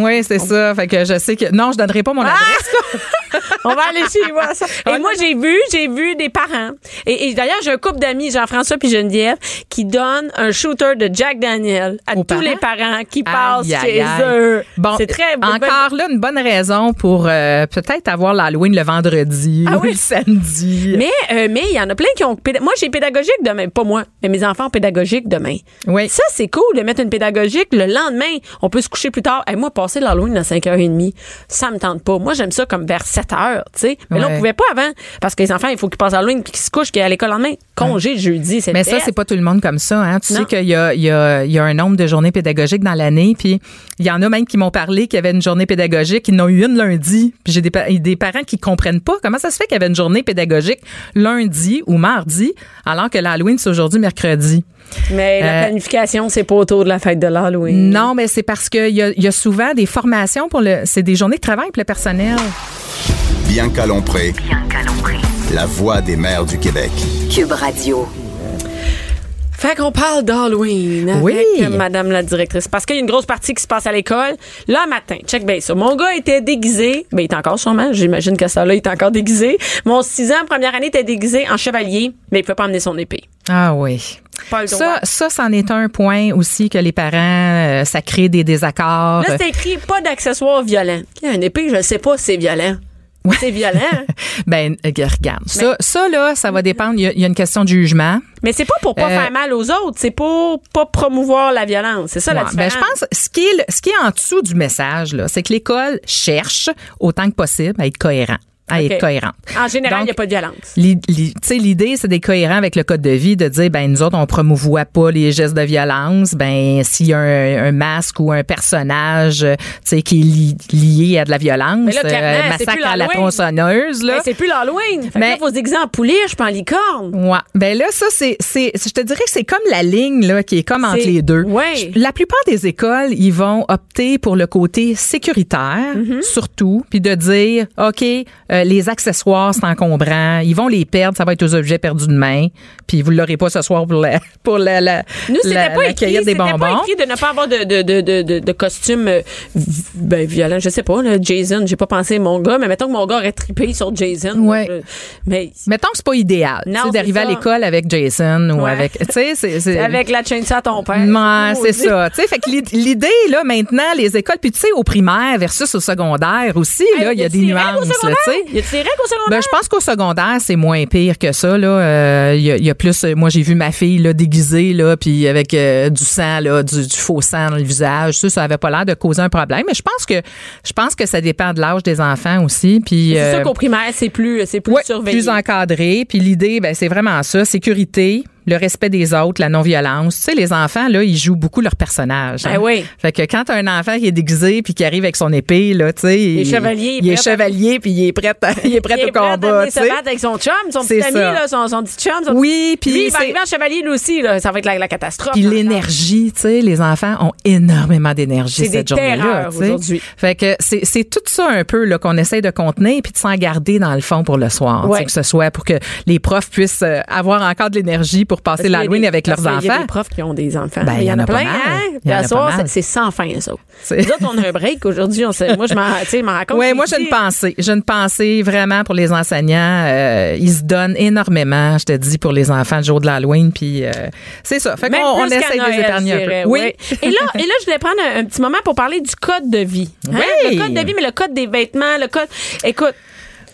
S7: Oui, c'est ça. Fait que je sais que non, je donnerai pas mon
S3: Ah!
S7: adresse.
S3: On va aller chez voir ça. Et moi, j'ai vu, j'ai vu des parents. Et, et d'ailleurs, j'ai un couple d'amis, Jean-François puis Geneviève, qui donnent un shooter de Jack Daniel à
S7: Aux
S3: tous
S7: parents?
S3: les parents? qui passent
S7: Aïe, aïe,
S3: chez eux.
S7: Bon,
S3: c'est très
S7: encore là une bonne raison pour euh, peut-être avoir l'Halloween le vendredi
S3: Ah
S7: ou
S3: oui?
S7: le samedi.
S3: Mais euh, mais il y en a plein qui ont moi j'ai pédagogique demain pas moi mais mes enfants ont pédagogique demain.
S7: Oui.
S3: Ça c'est cool de mettre une pédagogique le lendemain, on peut se coucher plus tard. Et moi passer l'Halloween à 5h30, ça me tente pas. Moi j'aime ça comme vers 7h, tu sais. Mais là
S7: Ouais.
S3: on pouvait pas avant parce que les enfants il faut qu'ils passent l'Halloween puis qu'ils se couchent qu'ils à l'école le lendemain. Congé jeudi, c'est
S7: Mais ça, c'est pas tout le monde comme ça. Hein? Tu
S3: Non.
S7: sais qu'il y a, il y, a, il y a un nombre de journées pédagogiques dans l'année, puis il y en a même qui m'ont parlé qu'il y avait une journée pédagogique, ils n'ont eu une lundi. Puis j'ai des, des parents qui comprennent pas comment ça se fait qu'il y avait une journée pédagogique lundi ou mardi, alors que l'Halloween, c'est aujourd'hui mercredi.
S3: Mais la
S7: Euh,
S3: planification c'est pas autour de la fête de l'Halloween.
S7: Non, mais c'est parce qu'il y a, il y a souvent des formations pour le. C'est des journées de travail pour le personnel.
S2: Bianca Lompré, la voix des mères du Québec.
S1: Cube Radio.
S3: Fait qu'on parle d'Halloween avec
S7: Oui.
S3: euh, Madame la directrice. Parce qu'il y a une grosse partie qui se passe à l'école. Là, matin, check bien ça. Mon gars était déguisé. Ben, il est encore sûrement. J'imagine que ça là, il est encore déguisé. Mon 6 ans, première année, était déguisé en chevalier, mais il pouvait pas emmener son épée.
S7: Ah oui.
S3: Pas le droit.
S7: Ça, ça, c'en est un point aussi que les parents, euh, ça crée des désaccords.
S3: Là, c'est écrit pas d'accessoires violents. Il y a un épée, je sais pas si c'est violent. C'est violent.
S7: Ben, euh, regarde. Ça, ça, là, ça va dépendre. Il y, a, il y a une question de jugement.
S3: Mais c'est pas pour pas
S7: Euh,
S3: faire mal aux autres, c'est pour pas promouvoir la violence. C'est ça la
S7: Ouais. Ben,
S3: différence.
S7: je pense, ce qui est, ce qui est en dessous du message, là, c'est que l'école cherche, autant que possible, à être cohérent. À
S3: OK.
S7: être cohérente.
S3: En général, il n'y a pas de violence.
S7: L'idée, c'est d'être cohérent avec le code de vie, de dire, ben nous autres, on promouvoit pas les gestes de violence. Ben s'il y a un, un masque ou un personnage, euh, tu sais, qui est li- lié à de la violence,
S3: Mais là,
S7: euh, massacre à la tronçonneuse, là.
S3: Mais c'est plus l'Halloween.
S7: Mais-
S3: déguiser en pouliche, puis en licorne.
S7: Ouais. Ben là, ça, c'est, c'est, je te dirais que c'est comme la ligne, là, qui est comme entre les deux.
S3: ouais.
S7: La plupart des écoles, ils vont opter pour le côté sécuritaire,
S3: Mm-hmm.
S7: surtout, puis de dire, OK, euh, les accessoires, c'est encombrant, ils vont les perdre, ça va être aux objets perdus de main, puis vous l'aurez pas ce soir pour la, pour la, la,
S3: Nous, c'était
S7: la-
S3: pas
S7: la
S3: écrit,
S7: des
S3: pas
S7: bonbons.
S3: écrit de ne pas avoir de, de, de, de, costume euh, ben, violent. Je sais pas, là, Jason, j'ai pas pensé mon gars, mais mettons que mon gars aurait trippé sur Jason.
S7: Ouais.
S3: mais
S7: Mettons que c'est pas idéal, d'arriver à l'école avec Jason ou
S3: Ouais.
S7: avec, tu sais, c'est, c'est-
S3: avec la chainsaw à ton père.
S7: Ouais, c'est ça. Tu sais, fait que l'id- l'idée là maintenant, les écoles, puis tu sais, au primaire versus au secondaire aussi, là, il y a des nuances, tu sais.
S3: Y a-tu des règles au secondaire?
S7: Ben, je pense qu'au secondaire, c'est moins pire que ça. Euh, il y, a, y a plus. euh, Moi, j'ai vu ma fille là déguisée là, puis avec euh, du sang là, du, du faux sang dans le visage. Ça, ça avait pas l'air de causer un problème. Mais je pense que je pense que ça dépend de l'âge des enfants aussi. Puis
S3: c'est sûr qu'au primaire, c'est plus, c'est plus
S7: Ouais,
S3: surveillé.
S7: plus encadré. Puis l'idée, ben, c'est vraiment ça, sécurité, le respect des autres, la non-violence. Tu sais, les enfants, là, ils jouent beaucoup leur personnage. hein.
S3: Ben oui.
S7: Fait que quand un enfant qui est déguisé puis qui arrive avec son épée, là, tu sais. Il,
S3: chevalier, il
S7: Il
S3: est
S7: chevalier puis il est prêt, à- il est prêt
S3: Il est
S7: au
S3: prêt à
S7: combat, tu
S3: se battre avec son chum, son petit ami, là, son, son petit chum. son-
S7: Oui, puis
S3: Lui, il va arriver en chevalier, lui aussi. Là. Ça va être la, la catastrophe.
S7: Puis l'énergie, tu sais, les enfants ont énormément d'énergie
S3: C'est
S7: cette
S3: des
S7: journée-là.
S3: aujourd'hui.
S7: Fait que c'est tout ça un peu là qu'on essaie de contenir puis de s'en garder dans le fond pour le soir,
S3: Ouais.
S7: que ce soit pour que les profs puissent euh, avoir encore de l'énergie pour passer l'Halloween avec leurs
S3: qu'il y a
S7: enfants.
S3: des profs qui ont des enfants.
S7: Ben,
S3: il y en a plein, hein?
S7: Il
S3: soir, c'est sans fin, ça. Nous autres, on a un break aujourd'hui. Moi, je m'en raconte.
S7: Oui, moi, j'ai une pensée. J'ai une pensée vraiment pour les enseignants. Euh, ils se donnent énormément, je te dis, pour les enfants le jour de l'Halloween. Puis euh, c'est ça. Fait qu'on essaie de les épargner un peu.
S3: oui. Et là, et là, je voulais prendre un, un petit moment pour parler du code de vie. Hein?
S7: Oui.
S3: Le code de vie, mais le code des vêtements, le code. Écoute,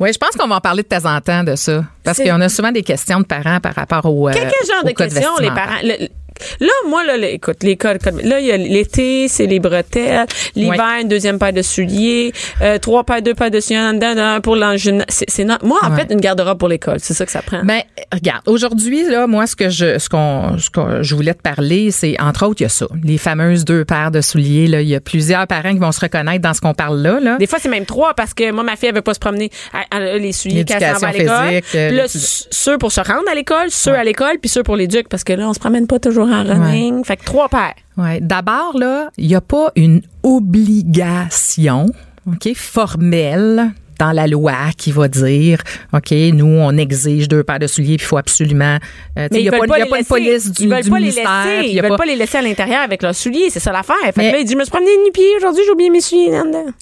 S7: Oui, je pense qu'on va en parler de temps en temps de ça. Parce qu'on a souvent des questions de parents par rapport au. euh,
S3: quel, quel genre
S7: au
S3: de questions les parents. le- Là, moi, là, écoute, les codes, là, il y a l'été, c'est les bretelles. L'hiver, une deuxième paire de souliers. Euh, trois paires, deux paires de souliers en dedans, un pour l'engin. C'est, Moi, en fait, une garde-robe pour l'école. C'est ça que ça prend.
S7: Ben, regarde, aujourd'hui, là, moi, ce que je, ce qu'on, ce que je voulais te parler, c'est, entre autres, il y a ça. Les fameuses deux paires de souliers, là. Il y a plusieurs parents qui vont se reconnaître dans ce qu'on parle là, là.
S3: Des fois, c'est même trois parce que moi, ma fille, elle veut pas se promener. Elle a les souliers quand elle s'en à l'école.
S7: euh,
S3: ceux pour se rendre à l'école, ceux à l'école, puis ceux pour l'éduc parce que là, on se promène pas toujours en running. Fait que trois paires.
S7: Ouais. D'abord, là, il n'y a pas une obligation, OK, formelle dans la loi qui va dire, OK, nous, on exige deux paires de souliers, puis il faut absolument... euh,
S3: Mais
S7: il
S3: ils
S7: n'y a
S3: veulent
S7: pas,
S3: pas
S7: il y a
S3: les
S7: pas une
S3: laisser.
S7: police du,
S3: Ils veulent
S7: du
S3: pas les laisser. Ils
S7: a
S3: veulent
S7: pas-
S3: pas les laisser à l'intérieur avec leurs souliers. C'est ça l'affaire. Fait
S7: Mais-
S3: que là, il dit, je me suis promené nu-pied aujourd'hui, j'ai oublié mes souliers.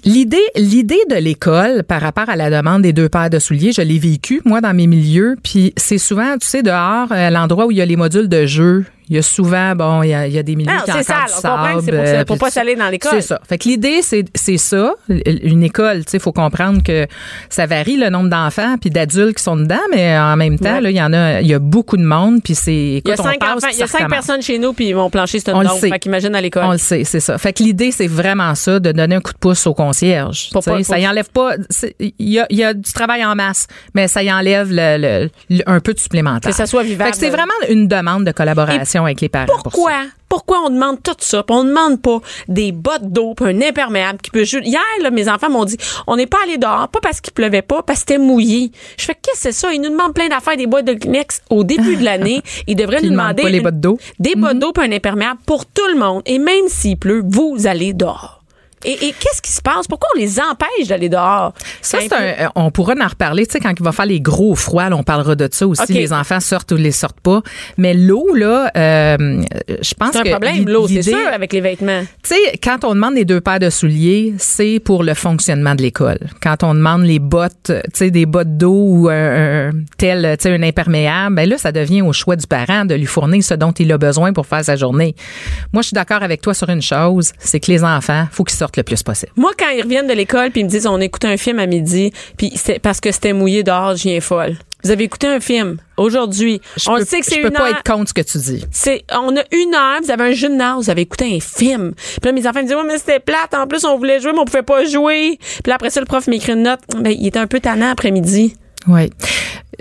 S7: L'idée, l'idée de l'école par rapport à la demande des deux paires de souliers, je l'ai vécu moi dans mes milieux, puis c'est souvent, tu sais, dehors, à l'endroit où il y a les modules de jeu, il y a souvent, bon, il y a, il y a des milieux
S3: Non,
S7: qui ont
S3: c'est
S7: encore
S3: sale.
S7: du
S3: c'est pour, ça-
S7: euh,
S3: pour pas s'aller dans l'école.
S7: C'est ça. Fait que l'idée, c'est, ça. Une école, tu sais, faut comprendre que ça varie le nombre d'enfants puis d'adultes qui sont dedans, mais en même temps,
S3: Ouais.
S7: là, il y en a, il y a beaucoup de monde puis c'est,
S3: Il y a cinq
S7: passe,
S3: enfants,
S7: puis
S3: il y a cinq personnes chez nous, puis ils vont plancher
S7: le
S3: nombre. Fait qu'imagine à l'école.
S7: On le sait, c'est ça. Fait que l'idée, c'est vraiment ça, de donner un coup de pouce au concierge.
S3: Pour pas-
S7: ça y enlève pas. Il y a, il y a du travail en masse, mais ça y enlève le, le- le- un peu de supplémentaire.
S3: Que ça soit vivable.
S7: Fait que c'est vraiment une demande de collaboration avec les parents. pour
S3: Pourquoi? Pourquoi on demande tout ça? Puis on demande pas des bottes d'eau, puis un imperméable qui peut juste. Hier, là, mes enfants m'ont dit, on n'est pas allé dehors, pas parce qu'il pleuvait pas, parce que c'était mouillé. Je fais, qu'est-ce que c'est ça? Ils nous demandent plein d'affaires, des boîtes de Kleenex au début de l'année. Ils devraient nous demander.
S7: pas les
S3: une-
S7: bottes d'eau.
S3: Des bottes d'eau, puis un imperméable pour tout le monde. Et même s'il pleut, vous allez dehors. Et, et qu'est-ce qui se passe? Pourquoi on les empêche d'aller dehors?
S7: Ça, c'est un, on pourra en reparler. Tu sais, quand il va faire les gros froids, là, on parlera de ça aussi. Les enfants sortent ou les sortent pas. Mais l'eau, là, euh, je pense
S3: C'est
S7: que
S3: un problème, l'eau, c'est sûr, avec les vêtements.
S7: Tu sais, quand on demande les deux paires de souliers, c'est pour le fonctionnement de l'école. Quand on demande les bottes, tu sais, des bottes d'eau ou un, un tel, tu sais, un imperméable, ben là, ça devient au choix du parent de lui fournir ce dont il a besoin pour faire sa journée. Moi, je suis d'accord avec toi sur une chose, c'est que les enfants, faut qu'ils sortent sortent le plus possible.
S3: Moi, quand ils reviennent de l'école puis ils me disent on écoute un film à midi, puis c'est parce que c'était mouillé dehors, je viens folle. Vous avez écouté un film aujourd'hui.
S7: Je
S3: On
S7: peux,
S3: sait que c'est
S7: je peux
S3: une
S7: pas être contre ce que tu dis.
S3: C'est, on a une heure, vous avez un nord, vous avez écouté un film. Puis là, mes enfants me disent, ouais, mais c'était plate. En plus, on voulait jouer, mais on pouvait pas jouer. Puis là, après ça, le prof m'écrit une note. Ben, il était un peu tannant après-midi.
S7: Oui.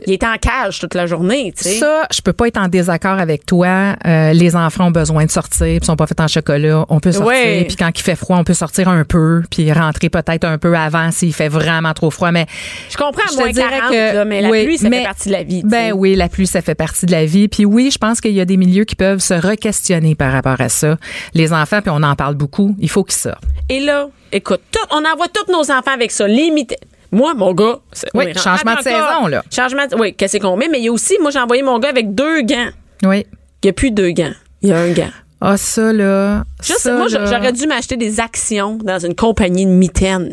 S3: Il était en cage toute la journée, tu sais.
S7: Ça, je peux pas être en désaccord avec toi. Euh, les enfants ont besoin de sortir, puis sont pas faits en chocolat. On peut sortir, puis quand il fait froid, on peut sortir un peu, puis rentrer peut-être un peu avant s'il fait vraiment trop froid. Mais
S3: je comprends,
S7: je
S3: moins
S7: te dirais
S3: 40,
S7: que
S3: là, mais la
S7: oui,
S3: pluie, ça
S7: mais-
S3: fait partie de la vie.
S7: Ben oui, la pluie, ça fait partie de la vie. Puis oui, je pense qu'il y a des milieux qui peuvent se re-questionner par rapport à ça. Les enfants, puis on en parle beaucoup, il faut qu'ils sortent.
S3: Et là, écoute, tout, on envoie tous nos enfants avec ça. Limité. Moi, mon gars. c'est-
S7: Oui,
S3: rentre
S7: changement de saison, là.
S3: Changement de, oui, qu'est-ce qu'on met? Mais il y a aussi, moi, j'ai envoyé mon gars avec deux gants.
S7: Oui.
S3: Il n'y a plus deux gants. Il y a un gant.
S7: Ah, ça, là.
S3: Juste,
S7: ça,
S3: moi, j'aurais dû m'acheter des actions dans une compagnie de mitaines.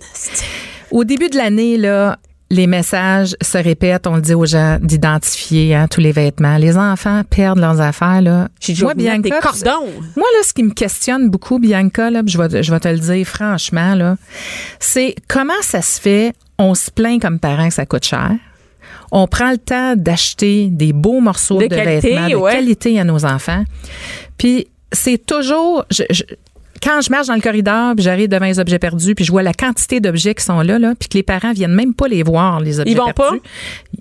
S7: Au début de l'année, là, les messages se répètent. On le dit aux gens d'identifier hein, tous les vêtements. Les enfants perdent leurs affaires. Là. Moi,
S3: mettre des
S7: Bianca,
S3: cordons.
S7: Moi, là, ce qui me questionne beaucoup, Bianca, là, je vais, je vais te le dire franchement, là, c'est comment ça se fait, on se plaint comme parents que ça coûte cher. On prend le temps d'acheter des beaux morceaux
S3: De
S7: de,
S3: qualité,
S7: vêtements de
S3: ouais.
S7: qualité à nos enfants. Puis c'est toujours... je- je- quand je marche dans le corridor, puis j'arrive devant les objets perdus, puis je vois la quantité d'objets qui sont là, là, puis que les parents viennent même pas les voir, les objets
S3: Ils vont
S7: perdus.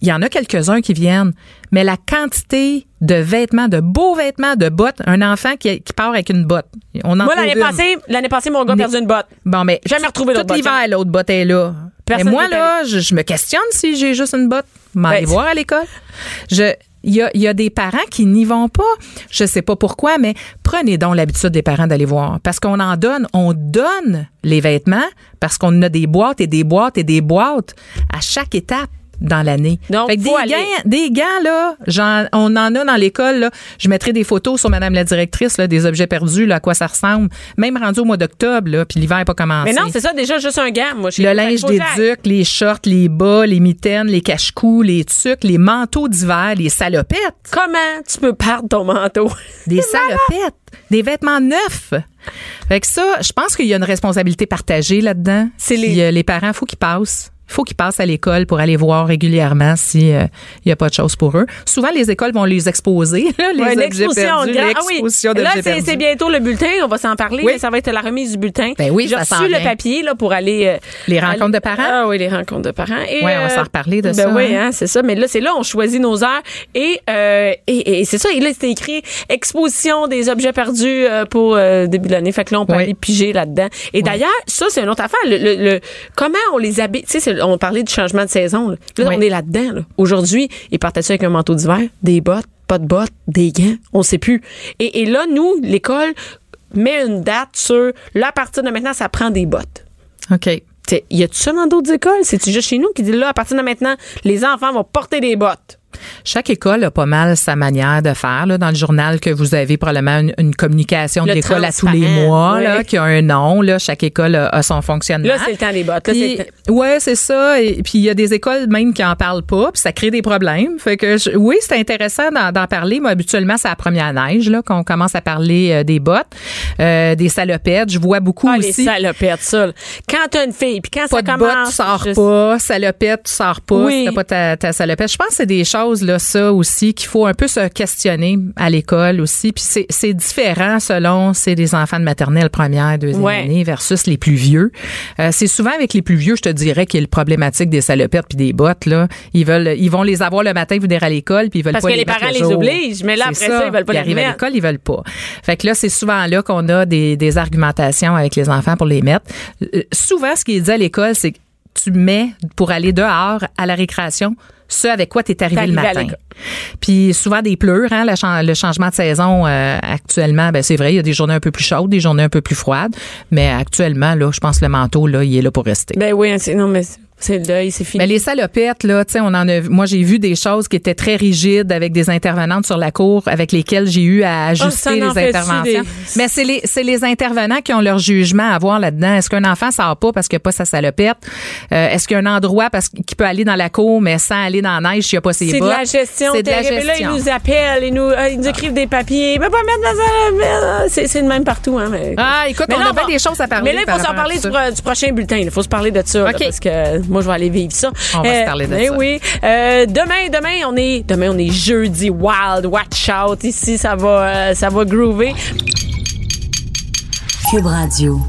S7: Il y en a quelques-uns qui viennent, mais la quantité de vêtements, de beaux vêtements, de bottes, un enfant qui, qui part avec une botte. On en
S3: Moi, l'année passée, l'année passée, mon gars a perdu une botte.
S7: Bon, mais
S3: Jamais retrouvé l'autre
S7: Tout
S3: botte.
S7: l'hiver, l'autre botte est là.
S3: Personne
S7: mais moi, là, je, je me questionne si j'ai juste une botte. M'en
S3: Ben,
S7: aller voir à l'école. Je, il y a, des parents qui n'y vont pas. Je sais pas pourquoi, mais prenez donc l'habitude des parents d'aller voir. Parce qu'on en donne, on donne les vêtements parce qu'on a des boîtes et des boîtes et des boîtes à chaque étape dans l'année.
S3: Donc,
S7: Fait que des
S3: aller.
S7: gants, des gants là, on en a dans l'école là. Je mettrai des photos sur Madame la directrice là, des objets perdus, là, à quoi ça ressemble. Même rendu au mois d'octobre là, puis l'hiver n'est pas commencé.
S3: Mais non, c'est ça, déjà, juste un gant. Moi,
S7: Le linge
S3: j'aille.
S7: d'éduc, les shorts, les bas, les mitaines, les cache-cous, les tucs, les manteaux d'hiver, les salopettes.
S3: Comment tu peux perdre ton manteau?
S7: Des salopettes. Des vêtements neufs. Fait que ça, je pense qu'il y a une responsabilité partagée là-dedans.
S3: C'est les-
S7: euh, les parents, faut qu'ils passent. Il faut qu'ils passent à l'école pour aller voir régulièrement s'il n'y a pas de choses pour eux. Souvent, les écoles vont les exposer, là, les
S3: Ouais,
S7: objets perdus,
S3: Ah oui. Là, c'est bientôt le bulletin. On va s'en parler.
S7: Oui.
S3: Ça va être la remise du bulletin.
S7: Ben oui,
S3: J'ai reçu le papier là, pour aller. euh,
S7: Les rencontres
S3: aller-
S7: de parents?
S3: Ah oui, les rencontres de parents. Et,
S7: Ouais, on va s'en reparler de
S3: ben
S7: ça,
S3: oui,
S7: hein.
S3: hein, c'est ça. Mais là, c'est là, on choisit nos heures. Et, euh, et, et c'est ça. Et là, c'était écrit exposition des objets perdus euh, pour euh, début de l'année. Fait que là, on peut
S7: Oui.
S3: aller piger là-dedans. Et d'ailleurs, ça, c'est une autre affaire. Le, le- le- comment on les habille. Tu sais, c'est- on parlait du changement de saison. Là, Là,
S7: Oui.
S3: on est là-dedans. là. Aujourd'hui, ils partaient avec un manteau d'hiver, des bottes, pas de bottes, des gants. On sait plus. Et, et là, nous, l'école met une date sur là, à partir de maintenant, ça prend des bottes.
S7: OK.
S3: T'sais, Y a-tu ça dans d'autres écoles? C'est-tu juste chez nous qui dit là, à partir de maintenant, les enfants vont porter des bottes?
S7: Chaque école a pas mal sa manière de faire. Là. Dans le journal que vous avez probablement une, une communication de
S3: Le
S7: l'école à tous les mois,
S3: oui.
S7: là, qui a un nom. Là. Chaque école a, a son fonctionnement.
S3: Là, c'est le temps des bottes. Là,
S7: Puis,
S3: le
S7: ouais, c'est ça. Et puis il y a des écoles même qui en parlent pas, puis ça crée des problèmes. Fait que je- oui, c'est intéressant d'en, parler. Mais habituellement, c'est la première neige là qu'on commence à parler euh, des bottes, euh, des salopettes. Je vois beaucoup
S3: Ah, les
S7: aussi.
S3: salopettes, ça. Quand t'as une fille, puis quand
S7: Pas
S3: ça
S7: de
S3: commence...
S7: bottes, tu sors
S3: je-
S7: pas. Salopette, tu sors pas.
S3: Oui.
S7: Si t'as pas ta, ta salopette. Je pense que c'est des choses, là, ça aussi, qu'il faut un peu se questionner à l'école aussi. Puis c'est, c'est différent selon c'est des enfants de maternelle première, deuxième
S3: Ouais.
S7: année versus les plus vieux. Euh, c'est souvent avec les plus vieux, je te dirais, qu'il y a le problématique des salopettes puis des bottes, là. Ils veulent, ils vont les avoir le matin, venir à l'école, puis ils veulent
S3: Parce
S7: pas
S3: que
S7: les
S3: les parents
S7: le
S3: les obligent, mais là, après ça, ils veulent pas
S7: Ils
S3: les
S7: arrivent à l'école, ils veulent pas. Fait que là, c'est souvent là qu'on a des, des argumentations avec les enfants pour les mettre. Euh, souvent, ce qui est dit à l'école, c'est que tu mets pour aller dehors à la récréation ce avec quoi tu es arrivé le matin. Puis souvent des pleurs, hein, le, chan- le changement de saison euh, actuellement, ben c'est vrai, il y a des journées un peu plus chaudes, des journées un peu plus froides, mais actuellement là, je pense que le manteau là, il est là pour rester.
S3: Ben oui, c'est, non, mais C'est le deuil, c'est fini.
S7: Mais les salopettes, là, tu sais, on en a, moi, j'ai vu des choses qui étaient très rigides avec des intervenantes sur la cour avec lesquelles j'ai eu à ajuster
S3: ça en
S7: les interventions.
S3: des-
S7: Mais c'est les, c'est les intervenants qui ont leur jugement à avoir là-dedans. Est-ce qu'un enfant sort pas parce qu'il n'a pas sa salopette? Euh, est-ce qu'il y a un endroit parce qu'il peut aller dans la cour, mais sans aller dans la neige s'il n'y a pas ses
S3: C'est de
S7: bottes?
S3: la gestion
S7: C'est de la
S3: terrible. Là,
S7: gestion.
S3: ils nous appellent, ils nous, euh, ils nous écrivent des papiers. Mais pas mettre la C'est c'est le même partout, hein. Mais,
S7: Ah, écoute,
S3: Mais
S7: on
S3: là,
S7: a bien
S3: va-
S7: des choses à parler.
S3: Mais là, il faut s'en parler du, pro- du prochain bulletin. Il faut se parler de ça. là,
S7: OK.
S3: parce que moi, je vais aller vivre ça.
S7: On va se parler de
S3: mais
S7: ça.
S3: oui. Euh, demain, demain, on est, demain, on est jeudi. Wild, watch out. Ici, ça va, euh, ça va groover.
S1: Cube Radio.